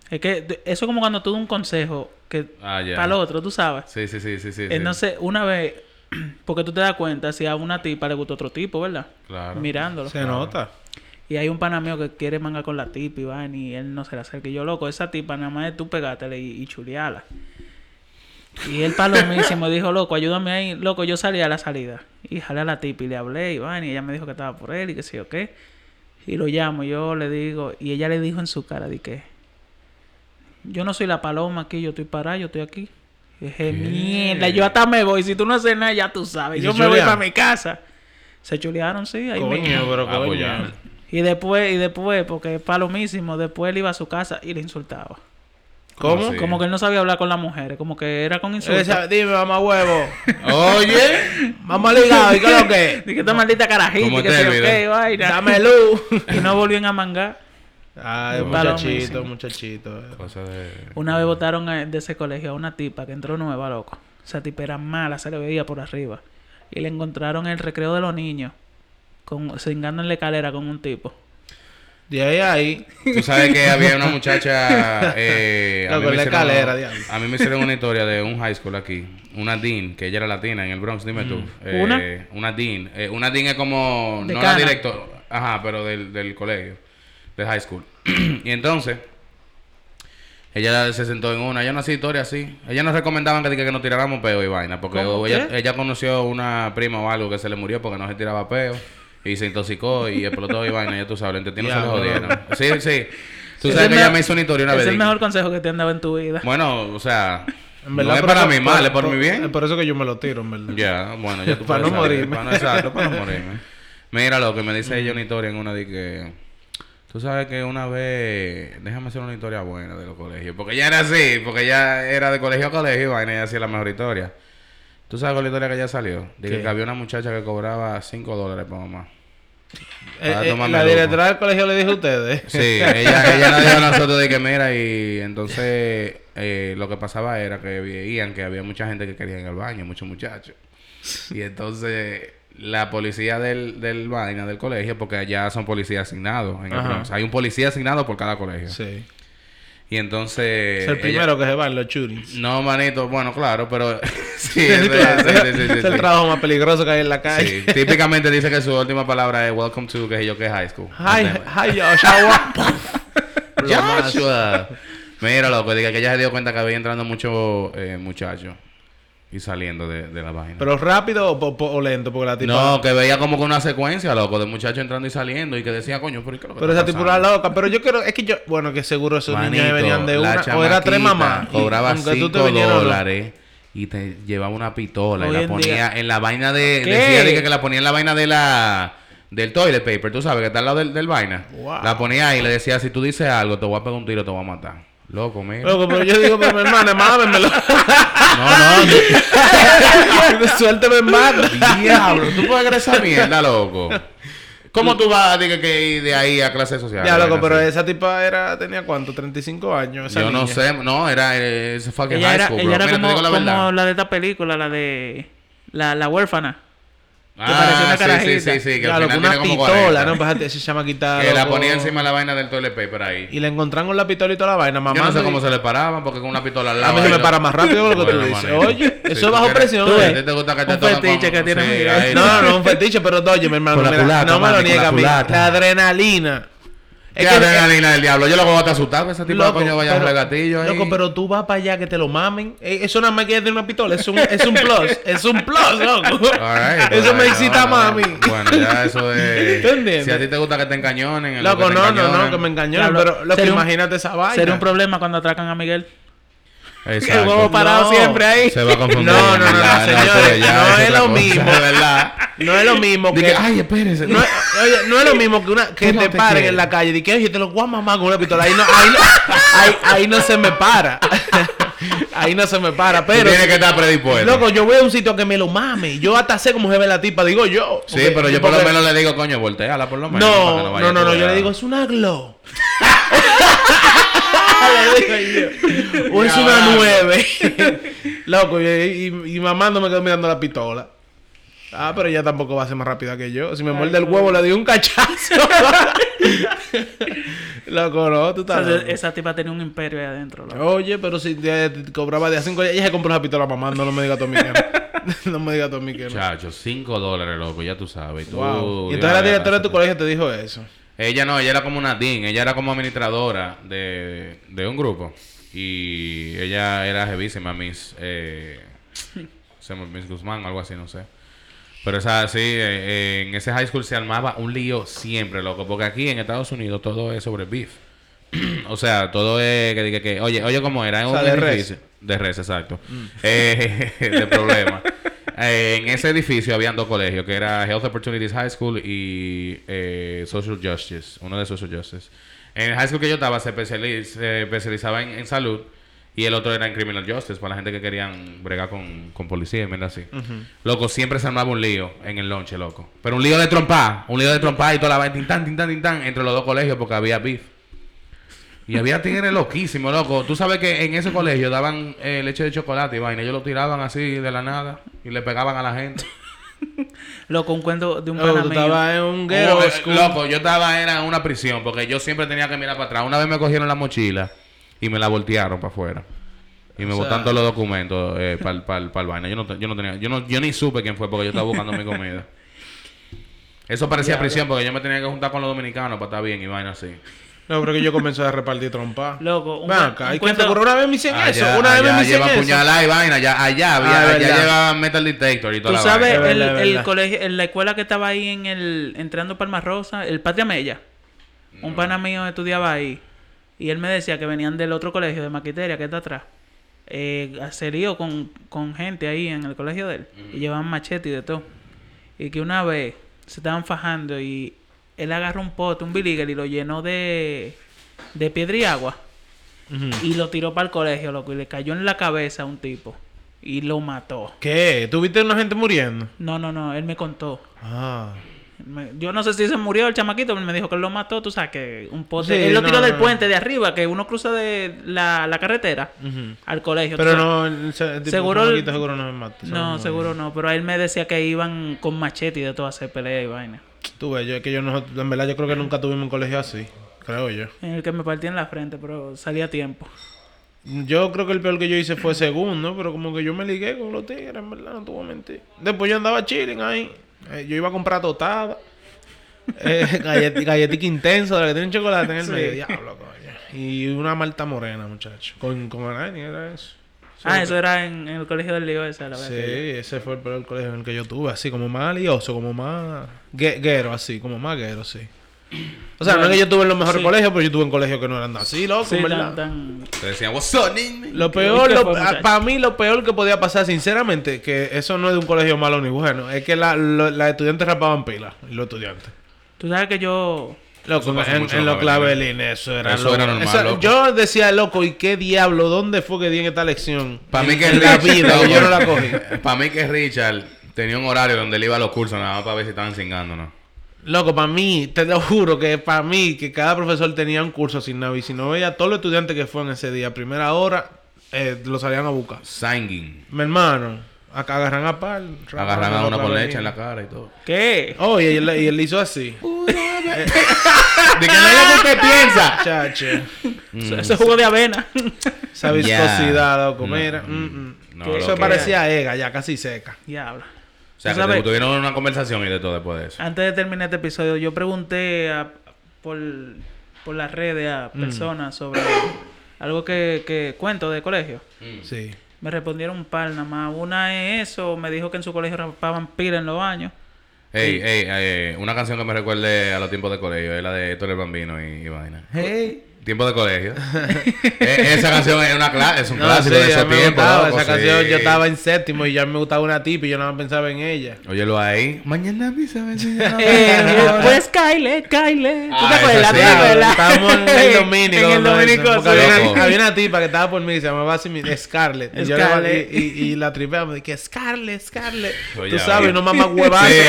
Es que eso es como cuando tú das un consejo que Ah, para el otro, tú sabes. Sí, sí, sí, sí, sí. sí. Entonces, una vez, *clears throat* porque tú te das cuenta si a una tipa le gusta otro tipo, ¿verdad? Claro. Mirándolo. Se nota. Y hay un pana mío que quiere manga con la tipa y vaina y él no se la acerca. Y yo, loco, esa tipa nada más es tú pegátele y, y chuleala. Y él palomísimo *laughs* dijo, loco, ayúdame ahí. Loco, yo salí a la salida. Y jalé a la tipa y le hablé y vaina. Y ella me dijo que estaba por él y que sé yo qué. Y lo llamo, yo le digo, y ella le dijo en su cara, de que yo no soy la paloma aquí, yo estoy parada, yo estoy aquí. Y dije, mierda, yo hasta me voy. Si tú no haces nada, ya tú sabes. ¿Y Yo me voy para mi casa. Se chulearon, sí, ahí. Coño, pero Ah, pues coño. Y después, y después, porque es palomísimo, después él iba a su casa y le insultaba. ¿Cómo? Sí. Como que él no sabía hablar con las mujeres, como que era con insultos. dime, mamá huevo. *laughs* Oye. *laughs* Vamos ligado, ¿y qué es lo que? *laughs* Dije, esta maldita carajita, que vaina. Dame luz. Y no volvían a mangar. Ay, muchachito, muchachito. Cosa de... Una vez votaron de ese colegio a una tipa que entró nueva, loco. Esa tipa era mala, se le veía por arriba. Y le encontraron en el recreo de los niños, con, cingando en la escalera con un tipo. De ahí a ahí. Tú sabes que había una *laughs* muchacha... Eh, a, mí con me la hicieron, escalera, diablo. a mí me hicieron una historia de un high school aquí. Una dean, que ella era latina en el Bronx, dime tú. Eh, ¿Una? Una dean. Eh, una dean es como... No la directora. Ajá, pero del, del colegio. Del high school. *clears throat* y entonces... Ella se sentó en una, ella no hacía historia así. Ella nos recomendaban que, que nos tiráramos peo y vaina. Porque ¿Cómo ella, qué? ella conoció una prima o algo que se le murió porque no se tiraba peo. Y se intoxicó y explotó y vaina, ya tú sabes, el intestino se lo jodieron. Sí, sí. Tú Es sabes el que ella me- hizo una historia una es vez. el y- mejor consejo que te han dado en tu vida. Bueno, o sea, En no es para mi mal, es por mi Es bien. por eso que yo me lo tiro, en verdad. Ya, bueno, ya tú *laughs* Para no morirme. Para no, exacto, para no *laughs* morirme. Mira lo que me dice ella una historia en una de que... Tú sabes que una vez... Déjame hacer una historia buena de los colegios. Porque ella era así, porque ella era de colegio a colegio y vaina, y ella hacía la mejor historia. ¿Tú sabes cuál es la historia que ella salió? Dije ¿Qué? que había una muchacha que cobraba 5 dólares para mamá. Eh, Para eh, la directora del colegio le dijo a ustedes. *laughs* Sí, ella, ella nos dijo a *laughs* nosotros de que mira y entonces eh, lo que pasaba era que veían que había mucha gente que quería ir al baño, muchos muchachos. Y entonces la policía del, del vaina del colegio, porque allá son policías asignados en el. Bronx. Hay un policía asignado por cada colegio. Sí. Y entonces... es el ella- primero que se va en los shootings. No, manito, bueno, claro, pero... *laughs* *laughs* sí, sí, es el trabajo más peligroso que hay en la calle. Sí, típicamente dice que su última palabra es welcome to, que yo, que es high school. Hi, hi, Joshua. *laughs* Joshua. Mira, loco, diga que ella se dio cuenta que había entrando muchos eh, muchachos. Y saliendo de, de la vaina. Pero rápido o, lento, porque la tipa. no, que veía como que una secuencia, loco, de muchachos entrando y saliendo y que decía, coño, pero ¿y qué lo que Pero esa tipa era pasando?" loca. Pero yo quiero, es que yo, bueno, que seguro esos niños venían de una. O era tres mamás. y Cobraba aunque tú 5 te vinieras, no. dólares y te llevaba una pistola y la en ponía día- en la vaina de. ¿Qué? Decía de que, que la ponía en la vaina de la. Del toilet paper, tú sabes que está al lado del, del vaina. Wow. La ponía ahí y le decía: Si tú dices algo, te voy a pegar un tiro, te voy a matar. Loco, mira. Loco, pero yo digo, pero mi hermana, mámemelo. *laughs* No, no, *laughs* Suélteme en mano. Diablo, tú puedes creer esa mierda, loco. ¿Cómo tú vas a que ir de ahí a clase social? Ya, loco, pero así. esa tipa era, tenía cuánto, 35 años. Esa Yo no sé, no, era eh, ese fucking Ella high era, ella bro. era Mira, te como, digo la como verdad. la de esta película, la de la, la huérfana. Ah, una sí, sí, sí, sí, que Ya, al final una tiene como pistola, 40. ¿no? Pues ese chamaquita. Que la loco. ponía encima de la vaina del toilet paper ahí. Y le encontraron con la pistola y toda la vaina, mamá. Yo no sé cómo se le paraban, porque con una pistola al lado. A mí se me para más rápido que lo que tú dices. Oye, *laughs* eso es bajo presión. ¿eh? ¿A ti te gusta que te Un fetiche con- que tiene sí, Miguel. ahí. No, no, no, un fetiche, pero oye, mi hermano, Con la mira, culata, no me lo niega a mí. La adrenalina. ¿Qué Es que- adrenalina del diablo? Yo lo voy a asustado que ese tipo de Loco, coño vaya a gatillo ahí. Loco, pero tú vas para allá que te lo mamen. Eh, Eso nada más que es de una pistola. Es un, es un plus. es un plus, loco. *laughs* Right, *laughs* eso me excita más a mí. Bueno, ya eso *laughs* es. Si a ti te gusta que te encañonen. en lo Loco, que te no, no, no, que me engañó. Diablo, Pero lo que sería un- imagínate esa vaina. Sería un problema cuando atracan a Miguel. Exacto. El huevo parado No. siempre ahí. Se va a confundir. No, no, no, no, señores, no es lo cosa, mismo. Verdad. No es lo mismo que. Dije, ay, espérese. No es, oye, no es lo mismo que una que ¿Qué no te paren en la calle y que oye te lo voy a mamar con una pistola. Ahí no, ahí no, ahí, ahí no se me para. *laughs* ahí no se me para. Pero tiene que estar predispuesto. loco, yo voy a un sitio que me lo mame. Yo hasta sé cómo se ve la tipa, digo yo. Sí, Porque- pero yo por lo menos le digo, coño, volteala por lo menos. No, no, no, no, yo le digo, es una glow. *laughs* le digo yo. O es una nueve. *laughs* Loco, y, y, y mamá no me quedo mirando la pistola. Ah, pero ella tampoco va a ser más rápida que yo. Si me muerde el huevo, le doy un cachazo. *laughs* Loco, no, tú O sea, estás. loco. esa tipa tenía un imperio ahí adentro. loco. Oye, pero si te, te cobraba de a cinco, ella se compró esa pistola mamá, no me digas tú a mí que no. *laughs* no me digas tú a mí que no. Chacho, 5 dólares, loco, ya tú sabes. Tú, Wow. Y entonces la directora de tu colegio te dijo eso. Ella no, ella era como una DIN, ella era como administradora de, de un grupo. Y ella era jevísima, Miss, eh, Miss Guzmán, algo así, no sé. Pero esa sí, eh, eh, en ese high school se armaba un lío siempre, loco. Porque aquí en Estados Unidos todo es sobre beef. *clears throat* o sea, todo es que, que, que- oye, oye, ¿cómo era? Es O sea, un de res. De res, exacto. Eh, *laughs* de problema. Eh, en ese edificio habían dos colegios, que era Health Opportunities High School y eh, Social Justice, uno de Social Justice. En el high school que yo estaba se, especializ- se especializaba en, en salud y el otro era en Criminal Justice, para la gente que querían bregar con, con policía así. Loco, siempre se armaba un lío en el lonche, loco. Pero un lío de trompa, un lío de trompa y toda la vaina, tintán, tintán, tintán, entre los dos colegios porque había beef. Y había tigres loquísimos, loco. Tú sabes que en ese colegio daban eh, leche de chocolate y vaina. Ellos lo tiraban así de la nada y le pegaban a la gente. *laughs* Loco, un cuento de un Loco, pana tú mío. estabas en un ghetto Oh, eh, school. loco, yo estaba era en una prisión porque yo siempre tenía que mirar para atrás. Una vez me cogieron la mochila y me la voltearon para afuera. Y me O sea- botaron todos los documentos para el vaina. Yo no, yo no tenía, yo no, yo ni supe quién fue porque yo estaba buscando mi comida. *laughs* Eso parecía prisión porque yo me tenía que juntar con los dominicanos para estar bien y vaina así. No, pero que yo comencé a repartir trompa. Loco, un, acá, un ¿y quién te cuento-? Una vez me hicieron Allá, eso. Una vez allá me hicieron llevan eso. puñalada y vaina. Allá, allá, había, Ah, allá verdad. llevaban metal detector y toda Tú la sabes, vaina. El, verdad, el verdad. colegio, en la escuela que estaba ahí en el, entrando Palma Rosa, el Patria Mella. Un pana mío estudiaba ahí. Y él me decía que venían del otro colegio de Maquiteria, que está atrás. Eh, a hacer lío con, con gente ahí en el colegio de él. Y llevaban machete y de todo. Y que una vez se estaban fajando y él agarró un pote, un bilíger y lo llenó de, de piedra y agua. Y lo tiró para el colegio, loco. Y le cayó en la cabeza a un tipo. Y lo mató. ¿Qué? ¿Tuviste una gente muriendo? No, no, no. Él me contó. Ah. Me- yo no sé si se murió el chamaquito, pero me dijo que él lo mató, tú sabes, que un pote. Sí, él lo no, tiró del no. puente de arriba, que uno cruza de la, la carretera al colegio. Pero no, se- tipo Seguro el- seguro no me mata. No, seguro no, pero él me decía que iban con machete y de todo a hacer pelea y vaina. Tú ves, yo es que yo no, en verdad yo creo que nunca tuvimos un colegio así, creo yo. En el que me partía en la frente, pero salía a tiempo. Yo creo que el peor que yo hice fue segundo, pero como que yo me ligué con los tigres, en verdad, no a mentir. Después yo andaba chilling ahí. Eh, yo iba a comprar totada. *laughs* Eh, gallet- galletica intensa, de la que tiene chocolate en el Sí. medio. Diablo, coño. Y una malta morena, muchacho. Con, con era eso. Ah, eso era en, en el colegio del lío ese, la Sí, verdad. ese fue el peor colegio en el que yo tuve, así como más lioso, como más gue- guero, así, como más guero, sí. O sea, no es que yo tuve en los mejores Sí. colegios, pero yo tuve en colegios que no eran así, loco, Sí, tan, ¿verdad? tan... Te decían, nigga?" Lo ¿Y peor, qué lo- fue, muchacho? para mí lo peor que podía pasar, sinceramente, que eso no es de un colegio malo ni bueno, es que la, las estudiantes rapaban pilas, y los estudiantes. Tú sabes que yo... Loco, Eso en, los clavelines, eso era Eso loco. era normal, Esa- loco. Yo decía, loco, ¿y qué diablo? ¿Dónde fue que di en esta lección? Para mí que la Richard- vida, yo no la cogí. *laughs* Para mí que Richard tenía un horario donde él iba a los cursos nada más para ver si estaban cingando, ¿no? Loco, para mí, te lo juro que para mí, que cada profesor tenía un curso asignado y si no veía a todos los estudiantes que fueron ese día, primera hora, eh, lo salían a buscar. Singing. Mi hermano, acá agarran a par. Agarran a uno con leche en la cara y todo. ¿Qué? Oh, y él, y él hizo así. *laughs* De que no es lo que usted piensa. Chache. Eso, eso es jugo de avena. Esa viscosidad, loco. No, Mira. mm, mm, mm. no, Que lo eso que- parecía ega, ya casi seca. Diablo. O sea, que sabes- tuvieron una conversación y de todo después de eso. Antes de terminar este episodio, yo pregunté a- por, por las redes a Mm. personas sobre algo que, que cuento de colegio. Sí. Me respondieron un par nada más. Una es eso, me dijo que en su colegio rapaban pila en los baños. Ey, ey, eh, una canción que me recuerde a los tiempos de colegio es la de Héctor el Bambino y, y vaina. Hey. Tiempo de colegio. *laughs* Eh, esa canción es, una cla- es un No, clásico sí, de gustaba loco, esa canción. Yo estaba en séptimo y ya me gustaba una tipa y yo nada más pensaba en ella. Óyelo ahí. Mañana misa me *laughs* pues Kyle, Kyle. ¿Tú Ah, te te acuerdas? Estábamos en el dominico. *laughs* en el dominico, había, una, había una tipa que estaba por mí que se llamaba así, Scarlett. Y, Scarlett. y, y, y la tripeamos. Dije, Scarlett, Scarlett. Oye, Tú sabes, no mamá huevazo. Sí,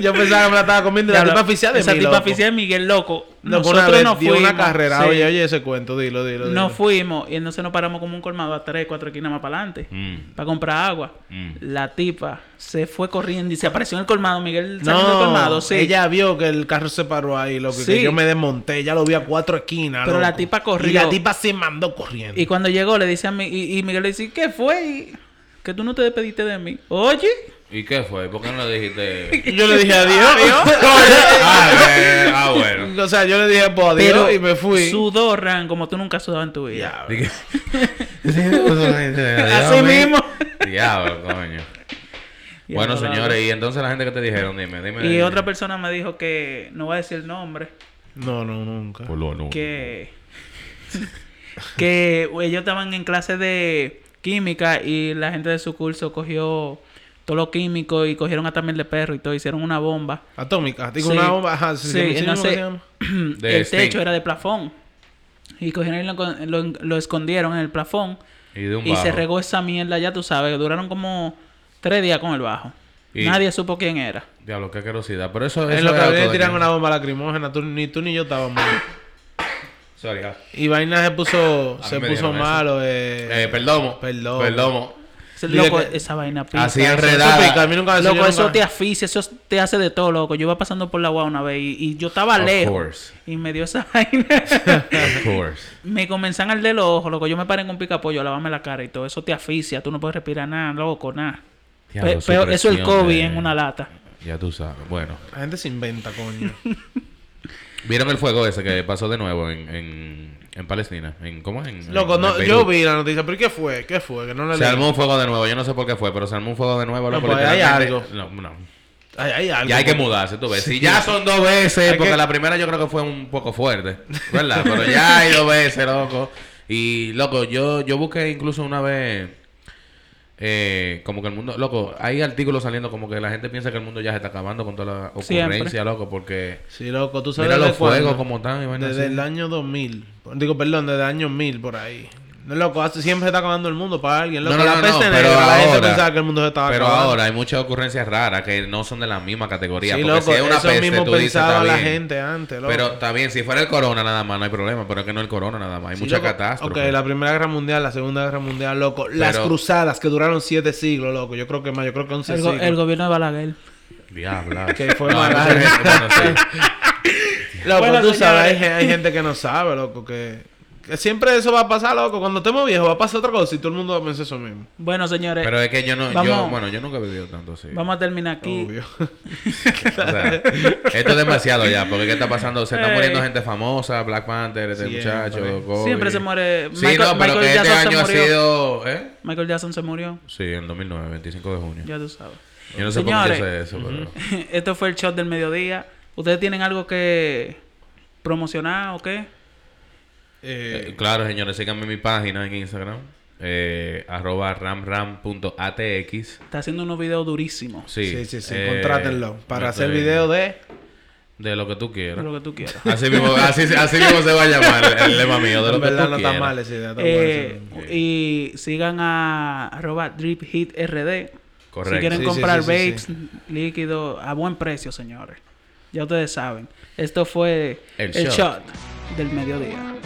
*laughs* yo pensaba que me la estaba comiendo. La tipa oficial de Esa tipa oficial de Miguel Loco. Loco, una Nosotros vez no dio fuimos. una carrera. sí. Oye, oye ese cuento. Dilo, dilo, dilo. No fuimos y entonces nos paramos como un colmado a tres, cuatro esquinas más para adelante. Mm. Para comprar agua. Mm. La tipa se fue corriendo y se apareció en el colmado. Miguel saliendo del colmado, sí. ella vio que el carro se paró ahí, loco, y que Sí. yo me desmonté, ya lo vi a cuatro esquinas. Pero la tipa corrió. Y la tipa se mandó corriendo. Y cuando llegó le dice a mí, y, y Miguel le dice, ¿qué fue? Y, que tú no te despediste de mí. Oye, ¿Y qué fue? ¿Por qué no le dijiste? *laughs* Yo le dije adiós. *laughs* ah, eh, ah, *laughs* bueno. o sea, yo le dije pues adiós pero y me fui. sudó Ran como tú nunca has sudado en tu vida. Así mismo. Diablo, coño. Y Bueno, señores, y entonces la gente que te dijeron, dime, dime. Y otra persona me dijo que, no voy a decir el nombre, No, no, nunca. Por lo no. que, que ellos estaban en clase de química y la gente de su curso cogió todo lo químico y cogieron hasta miel de perro y todo, hicieron una bomba. Atómica. Digo, Sí. una bomba. Ajá, sí, Sí, sí, ¿cómo se entonces- *clears throat* el Sting. techo era de plafón. Y cogieron y lo, lo- lo escondieron en el plafón. Y de un Y se regó esa mierda, ya tú sabes, duraron como tres días con el bajo. Y- Nadie supo quién era. Diablo, qué curiosidad. Pero eso, En eso lo que había tiran una bomba lacrimógena, tú- ni tú ni yo estábamos. Sorry, ah. y vaina se puso, A se puso eso. malo. Eh, Eh, perdomo. Perdomo. Perdomo. Loco, que- esa vaina pica. Así enredada. Eso pica, a mí nunca eso Loco, eso nunca- te asfixia, eso te hace de todo, loco. Yo iba pasando por la agua una vez y, y yo estaba Of lejos. course. Y me dio esa *laughs* vaina. Of course. me comenzaron a arder los ojos, loco. Yo me paré en un picapollo a lavarme la cara y todo. Eso te asfixia. Tú no puedes respirar nada, loco, nada. Diablo, Pe- peor- eso es el COVID de- en una lata. Ya tú sabes. Bueno. La gente se inventa, coño. *laughs* ¿Vieron el fuego ese que pasó de nuevo en, en, en Palestina? En, ¿Cómo? En, Loco, en- no, yo vi la noticia, pero ¿qué fue? ¿Qué fue? Que no la Se leí. armó un fuego de nuevo. Yo no sé por qué fue, pero se armó un fuego de nuevo. No, pues hay algo. No, no. Hay, hay algo. Ya hay que mudarse, tú ves. Sí, ya son dos veces, porque que- la primera yo creo que fue un poco fuerte, *laughs* ¿verdad? Pero ya hay dos veces, loco. Y, loco, yo, yo busqué incluso una vez, eh, como que el mundo, loco, hay artículos saliendo como que la gente piensa que el mundo ya se está acabando con toda la ocurrencia, Siempre. loco, porque Sí, loco, tú sabes mira los fuegos como están Desde así. el año 2000. Digo, perdón, desde el año 1000 por ahí. No, loco, siempre se está acabando el mundo para alguien. Loco, No, no, la no, peste no, negra, pero la gente ahora- pensaba que el mundo se estaba Pero acabando. ahora hay muchas ocurrencias raras que no son de la misma categoría. sí, porque loco, si es una eso peste, mismo tú dices, está la bien. gente antes, loco. Pero está bien, si fuera el corona nada más, no hay problema. Pero es que no es el corona nada más. Hay Sí, mucha loco. catástrofe. Ok, la Primera Guerra Mundial, la Segunda Guerra Mundial, loco. Las Pero- cruzadas que duraron siete siglos, loco. Yo creo que más, yo creo que once El, go- siglos. el gobierno de Balaguer. Diabla. Que fue. *laughs* Loco, tú sabes, hay, gente que no sabe, loco, que, Que siempre eso va a pasar, loco. Cuando estemos viejos va a pasar otra cosa y todo el mundo va a pensar eso mismo. Bueno, señores, Pero es que yo no, yo, Vamos- bueno, yo nunca he vivido tanto así. vamos a terminar aquí. Obvio. *laughs* O sea, esto es demasiado ya, porque ¿qué está pasando? Se está Ey. muriendo gente famosa, Black Panther, este Siempre. muchacho, Kobe. Siempre se muere. Sí, Michael- no, pero Michael que este Jackson se año ha murió. sido... ¿Eh? Michael Jackson se murió. Sí, en 2009, 25 de junio. Ya tú sabes. Yo no sé por qué Señores. yo sé eso, pero... *laughs* Esto fue el shot del mediodía. ¿Ustedes tienen algo que promocionar o qué? Eh, Eh, claro, señores, síganme en mi página en Instagram. Eh, arroba ramram.atx. Está haciendo unos videos durísimos. Sí, sí, sí, sí. eh, Contrátenlo. Para hacer video de. De lo que tú de quieras. lo que tú quieras. Así mismo, así, así mismo se va a llamar el, el lema mío, de lo que tú no quieras. está mal esa idea. Eh, idea. y sigan a arroba DripHitRD. Correcto. Si quieren Sí, sí, comprar sí, sí, vapes líquidos a buen precio, señores. Ya ustedes saben. Esto fue El el shot. shot del mediodía.